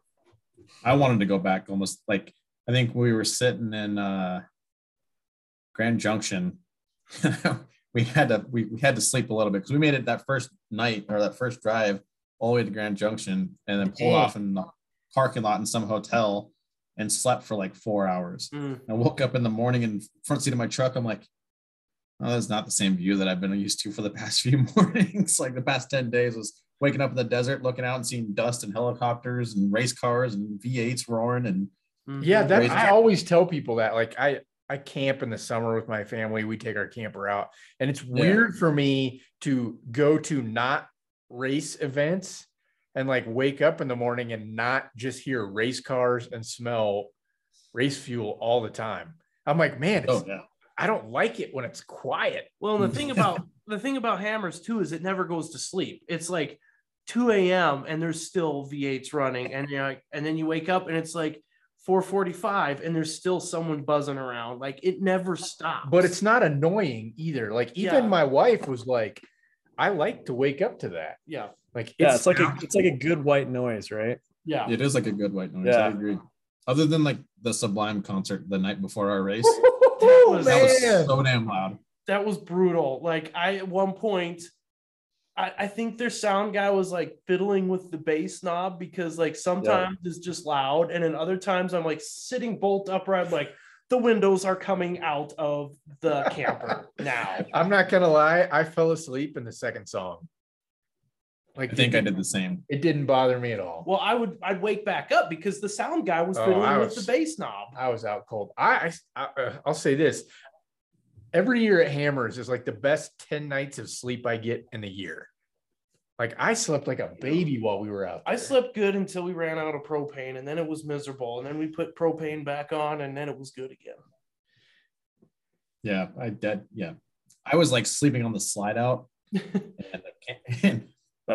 I wanted to go back almost like I think we were sitting in uh Grand Junction. (laughs) we had to we, we had to sleep a little bit because we made it that first night or that first drive all the way to Grand Junction and then pulled off in the parking lot in some hotel and slept for like four hours. Mm. I woke up in the morning in front seat of my truck. I'm like, oh, that's not the same view that I've been used to for the (laughs) past few (laughs) mornings. like the past 10 days was waking up in the desert, looking out and seeing dust and helicopters and race cars and V8s roaring. And Mhm. Yeah, that I always tell people that. Like I I camp in the summer with my family. We take our camper out, and it's Yeah. weird for me to go to not race events and like wake up in the morning and not just hear race cars and smell race fuel all the time. I'm like, man, it's, oh, yeah. I don't like it when it's quiet. Well, and the thing (laughs) about the thing about hammers too is it never goes to sleep. It's like 2 a.m. and there's still V8s running, and you're like, and then you wake up and it's like 4:45 and there's still someone buzzing around. Like it never stops. But it's not annoying either. Like even Yeah. my wife was like, I like to wake up to that. yeah, Like Yeah, it's like a it's like a good white noise, right? yeah. It is like a good white noise. Yeah. I agree. Other than like the Sublime concert the night before our race, (laughs) Oh, was- that was so damn loud. That was brutal. Like I at one point. I, I think their sound guy was like fiddling with the bass knob because like sometimes it's just loud and then other times I'm like sitting bolt upright like the windows are coming out of the (laughs) camper now. I'm not gonna lie, I fell asleep in the second song. Like I think I did the same. It didn't bother me at all. Well, I would I'd wake back up because the sound guy was Oh, fiddling with the bass knob. I was out cold. I, I, I will say this: every year at Hammers is like the best ten nights of sleep I get in a year. Like I slept like a baby while we were out. I slept good until we ran out of propane, and then it was miserable. And then we put propane back on, and then it was good again. Yeah, I did. Yeah, I was like sleeping on the slide out, (laughs) and, and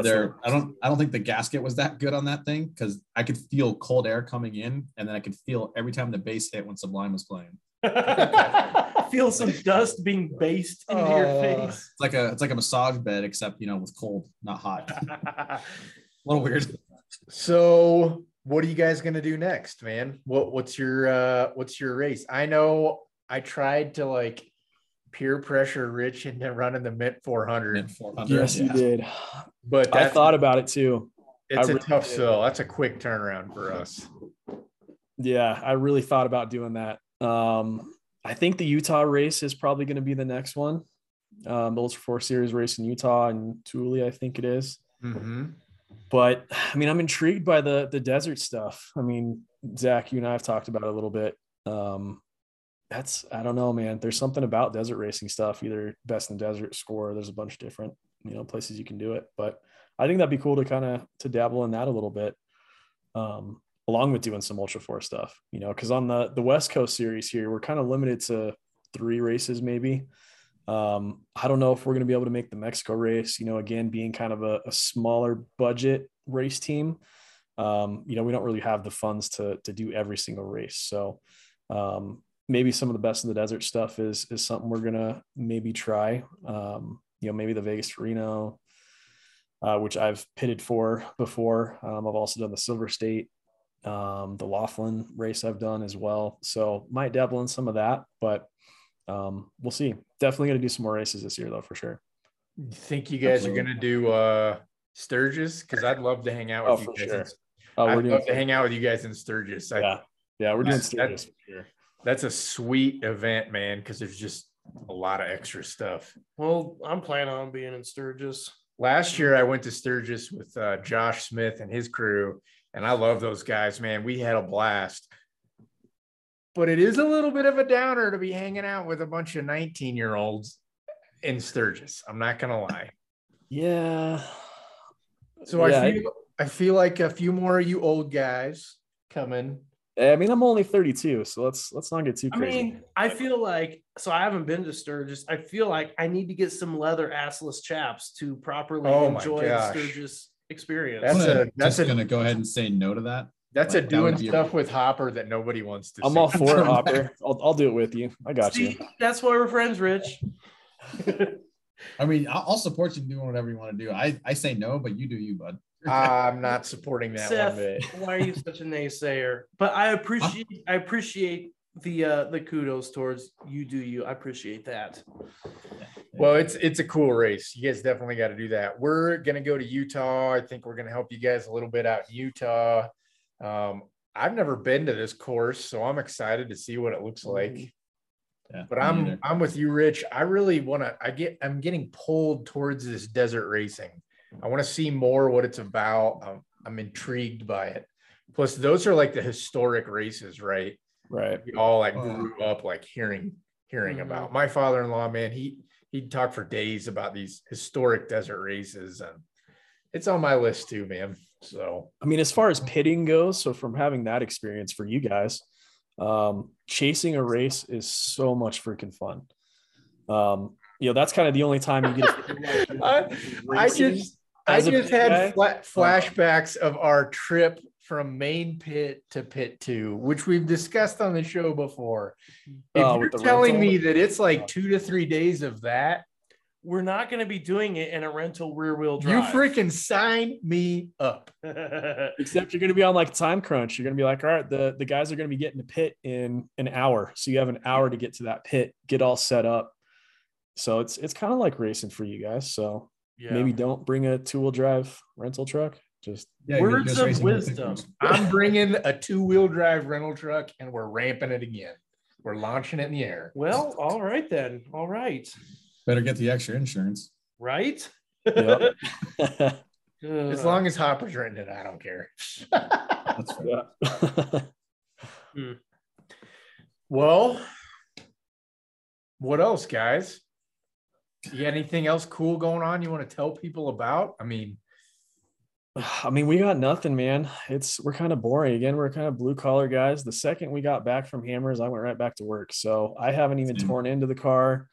there. I don't. I don't think the gasket was that good on that thing because I could feel cold air coming in, and then I could feel every time the bass hit when Sublime was playing. (laughs) Feel some dust being based into your Oh. face. It's like a. It's like a massage bed, except you know with cold, not hot. (laughs) a little weird. So, what are you guys gonna do next, man? What What's your uh What's your race? I know I tried to like peer pressure Rich into running the Mint 400, 400. Yes, you did. but I thought about it too. it's I a really tough did. sell. That's a quick turnaround for us. Yeah, I really thought about doing that. Um, I think the Utah race is probably going to be the next one. Um, the Ultra Four Series race in Utah and Tooele, I think it is. Mm-hmm. But I mean, I'm intrigued by the the desert stuff. I mean, Zach, you and I have talked about it a little bit. Um, that's I don't know, man. There's something about desert racing stuff. Either best in desert score. There's a bunch of different you know places you can do it. But I think that'd be cool to kind of to dabble in that a little bit. Um, along with doing some ultra four stuff, you know, because on the the West Coast series here, we're kind of limited to three races maybe. Um, I don't know if we're going to be able to make the Mexico race, you know, again, being kind of a, a smaller budget race team. Um, you know, we don't really have the funds to, to do every single race. So, um, maybe some of the best in the desert stuff is, is something we're going to maybe try. Um, you know, maybe the Vegas Reno, uh, which I've pitted for before. Um, I've also done the Silver State, um, the Laughlin race I've done as well. So might dabble in some of that, but um, we'll see. Definitely going to do some more races this year, though, for sure. You think you guys Absolutely. are gonna do uh Sturgis? Because I'd love to hang out Oh, with you guys. sure. in- Oh, I'd doing love to hang out with you guys in Sturgis. I- yeah, yeah, we're doing That's- Sturgis for sure. that's a sweet event, man, because there's just a lot of extra stuff. Well, I'm planning on being in Sturgis. Last year I went to Sturgis with uh, Josh Smith and his crew, and I love those guys, man. We had a blast. But it is a little bit of a downer to be hanging out with a bunch of 19 year olds in Sturgis. I'm not gonna lie. Yeah. So Yeah, I feel I feel like a few more of you old guys coming. I mean, I'm only 32, so let's let's not get too crazy. I crazy. mean, I feel like so I haven't been to Sturgis. I feel like I need to get some leather assless chaps to properly Oh enjoy. Sturgis experience. That's I'm gonna- a- that's just a- gonna go ahead and say no to that. That's Like, a that would doing a- stuff with Hopper that nobody wants to I'm see. all for (laughs) it, Hopper. I'll, I'll do it with you. I got See, you. that's why we're friends, Rich. I mean, I'll, I'll support you doing whatever you want to do. I, I say no, but you do you, bud. I'm not supporting that Seth, one bit. why are you such a naysayer? But I appreciate I appreciate the uh the kudos towards you do you. I appreciate that. Well, it's it's a cool race. You guys definitely got to do that. We're gonna go to Utah. I think we're gonna help you guys a little bit out in Utah. Um, I've never been to this course, so I'm excited to see what it looks like. Yeah, But I'm neither. I'm with you, Rich. I really want to. I get. I'm getting pulled towards this desert racing. I want to see more what it's about. I'm, I'm intrigued by it. Plus, those are like the historic races, right? Right. We all like grew up like hearing hearing Mhm. about. My father-in-law, man, he he'd talk for days about these historic desert races, and it's on my list too, man. So I mean, as far as pitting goes, so from having that experience for you guys, um, chasing a race is so much freaking fun. Um, you know, that's kind of the only time you get. (laughs) I, I just I just had guy? flashbacks of our trip from main pit to pit two, which we've discussed on the show before. If Oh, you're telling rental? me that it's like two to three days of that, We're not gonna be doing it in a rental rear wheel drive. you freaking sign me up. (laughs) Except you're going to be on like time crunch. You're going to be like, all right, the, the guys are going to be getting to pit in an hour. So you have an hour to get to that pit, get all set up. So it's it's kind of like racing for you guys. So yeah. maybe don't bring a two wheel drive rental truck. Just Yeah, Words just of wisdom. I'm bringing a two wheel drive rental truck and we're ramping it again. We're launching it in the air. Well, all right then. All right. Better get the extra insurance. Right? Yep. (laughs) (laughs) As long as Hopper's written it, I don't care. That's fair. Yeah. (laughs) Hmm. well, what else, guys? You got anything else cool going on you want to tell people about? I mean, (sighs) I mean, we got nothing, man. It's we're kind of boring. Again, we're kind of blue collar guys. The second we got back from Hammers, I went right back to work. So I haven't even Same. torn into the car.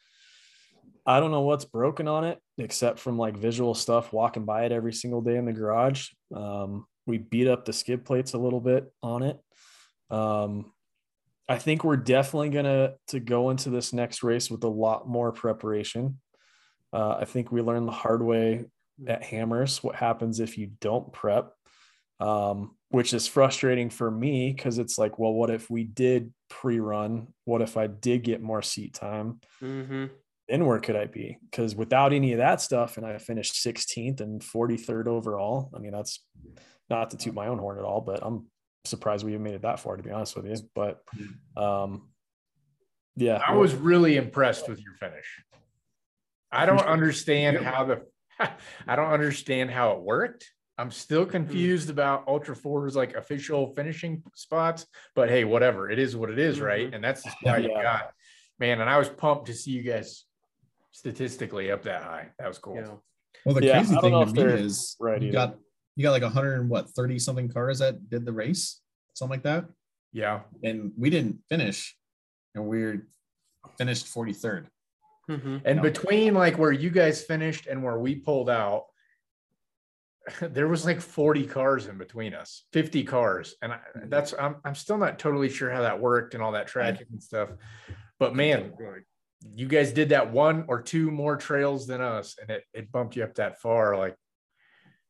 I don't know what's broken on it, except from like visual stuff, walking by it every single day in the garage. Um, we beat up the skid plates a little bit on it. Um, I think we're definitely gonna to go into this next race with a lot more preparation. Uh, I think we learned the hard way at Hammers what happens if you don't prep, um, which is frustrating for me because it's like, well, what if we did pre-run? What if I did get more seat time? Mm-hmm. Then where could I be? Because without any of that stuff, and I finished 16th and 43rd overall. I mean, that's not to toot my own horn at all, but I'm surprised we even made it that far, to be honest with you. But um, yeah, I was really impressed with your finish. I don't understand how the (laughs) I don't understand how it worked. I'm still confused about Ultra4's like official finishing spots, but hey, whatever. It is what it is, right? And that's the (laughs) spot you got. Man, and I was pumped to see you guys statistically up that high. That was cool. Yeah. Well, the Yeah, crazy thing to me is right you either. got you got like 100 and what 30 something cars that did the race, something like that, Yeah. and we didn't finish, and we're finished 43rd. Mm-hmm. And No. between like where you guys finished and where we pulled out, (laughs) there was like 40 cars in between us, 50 cars. And I, that's, I'm, I'm still not totally sure how that worked and all that tracking and stuff. But man, you guys did that one or two more trails than us and it, it bumped you up that far. Like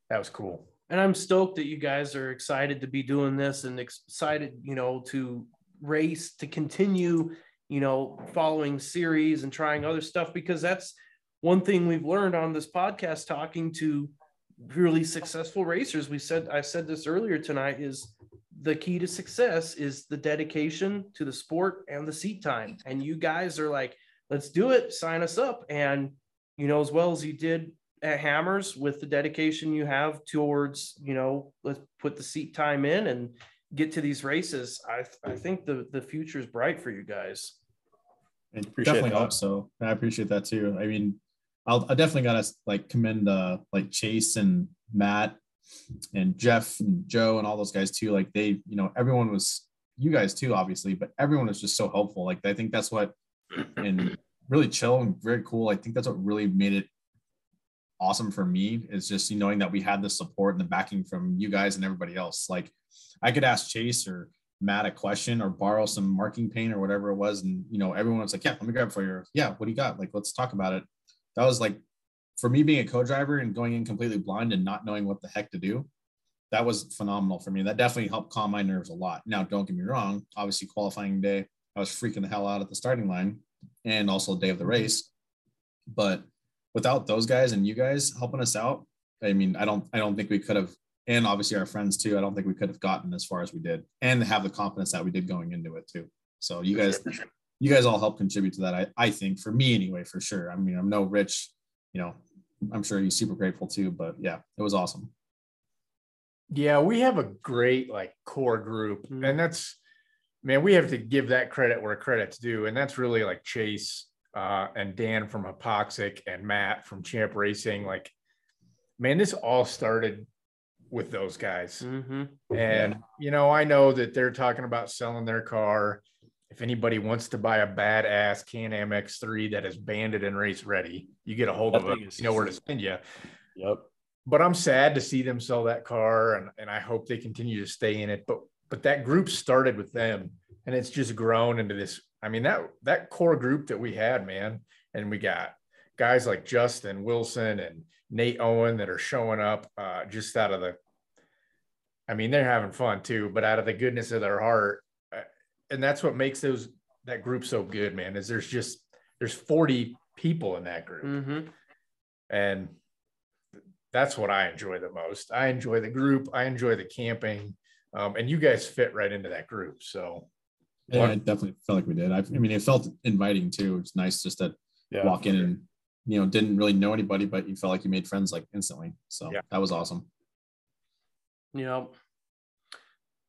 that was cool. and I'm stoked that you guys are excited to be doing this and excited, you know, to race, to continue, you know, following series and trying other stuff because that's one thing we've learned on this podcast talking to really successful racers. We said I said this earlier tonight is the key to success is the dedication to the sport and the seat time. And you guys are like, let's do it, sign us up. And you know, as well as you did at Hammers with the dedication you have towards, you know, let's put the seat time in and get to these races. I I think the the future is bright for you guys. It Appreciate definitely that. hope so. I appreciate that too. I mean, I'll I definitely gotta like commend uh like Chase and Matt and Jeff and Joe and all those guys too. Like they, you know, everyone was you guys too, obviously, but everyone was just so helpful. Like I think that's what and really chill and very cool. I think that's what really made it awesome for me is just you knowing that we had the support and the backing from you guys and everybody else. Like I could ask Chase or Matt a question or borrow some marking paint or whatever it was. And, you know, everyone was like, yeah, let me grab it for you. Yeah, what do you got? Like, let's talk about it. That was like, for me being a co-driver and going in completely blind and not knowing what the heck to do, that was phenomenal for me. That definitely helped calm my nerves a lot. Now, don't get me wrong. Obviously, qualifying day, I was freaking the hell out at the starting line and also the day of the mm-hmm. race. But without those guys and you guys helping us out, I mean, I don't, I don't think we could have and obviously our friends too. I don't think we could have gotten as far as we did, and have the confidence that we did going into it too. So you guys, you guys all help contribute to that. I, I think for me anyway, for sure. I mean, I'm no rich, you know, I'm sure he's super grateful too. But yeah, it was awesome. Yeah, we have a great like core group, Mhm. and that's man, we have to give that credit where credit's due, and that's really like Chase uh, and Dan from Hypoxic and Matt from Champ Racing. Like, man, this all started with those guys, Mm-hmm. and you know, I know that they're talking about selling their car. If anybody wants to buy a badass Can-Am X3 that is banded and race ready, you get a hold That of them. You know where to send you Yep. but I'm sad to see them sell that car and, and I hope they continue to stay in it. But but that group started with them and it's just grown into this. I mean, that that core group that we had, man, and we got guys like Justin Wilson and Nate Owen that are showing up uh, just out of the I mean, they're having fun too, but out of the goodness of their heart. Uh, and that's what makes those that group so good, man, is there's just there's 40 people in that group Mm-hmm. and that's what I enjoy the most. I enjoy the group. I enjoy the camping, um, and you guys fit right into that group. So Yeah, I definitely felt like we did. I, I mean, it felt inviting too. It's nice just to Yeah. walk in and you know didn't really know anybody, but you felt like you made friends like instantly. So Yeah. that was awesome. You know.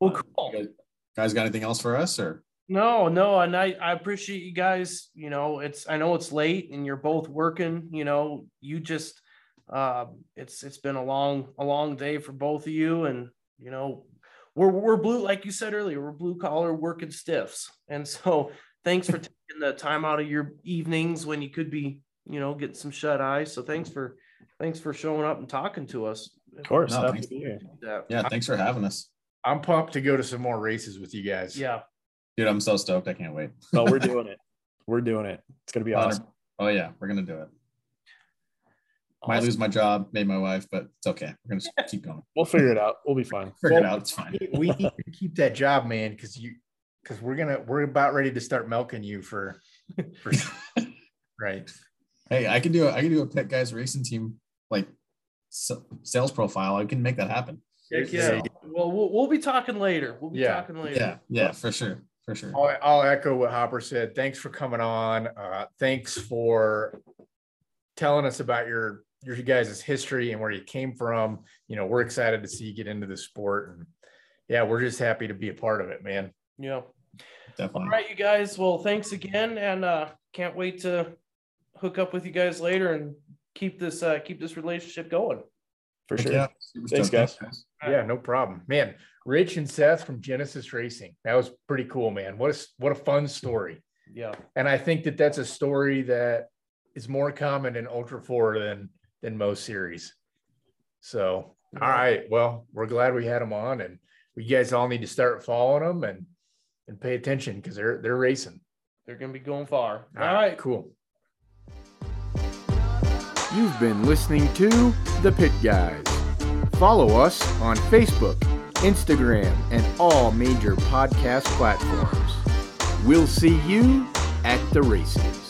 Well, Uh, cool. You guys, guys got anything else for us or? No, no, and I I appreciate you guys. You know, it's I know it's late and you're both working. You know, you just uh, it's it's been a long a long day for both of you, and you know, we're we're blue like you said earlier. We're blue collar working stiffs, and so thanks for taking the time out of your evenings when you could be you know getting some shut eye. So thanks for thanks for showing up and talking to us. Of course. No, thanks. to be here. That- Yeah, thanks for having us, I'm pumped to go to some more races with you guys. yeah. dude. I'm so stoked. I can't wait. No, we're doing it. We're doing it. It's gonna be awesome. Oh yeah, we're gonna do it. Might Awesome. lose my job, made my wife, but it's okay. We're gonna keep going. We'll figure it out. We'll be fine. Figure it out. It's fine. we need to keep that job, man, because you because we're gonna we're about ready to start milking you for, for (laughs) right. Hey, I can do a I can do a Pit Guys racing team like s- sales profile. I can make that happen. Heck There yeah. Well, we'll we'll be talking later. We'll be Yeah. talking later. Yeah, yeah, for sure, for sure. I'll, I'll echo what Hopper said. Thanks for coming on. Uh, thanks for telling us about your your guys' history and where you came from. You know, we're excited to see you get into the sport, and yeah, we're just happy to be a part of it, man. Yeah. Definitely. All right, you guys. Well, thanks again, and uh, can't wait to hook up with you guys later and keep this uh, keep this relationship going. For sure. yeah. Thanks, guys. Yeah, no problem, man. Rich and Seth from Genesis Racing. That was pretty cool, man. What a what a fun story. Yeah. And I think that that's a story that is more common in Ultra4 than than most series. So, all right. Well, we're glad we had them on, and we guys all need to start following them and and pay attention because they're they're racing. They're gonna be going far. All right. cool. You've been listening to The Pit Guys. Follow us on Facebook, Instagram, and all major podcast platforms. We'll see you at the races.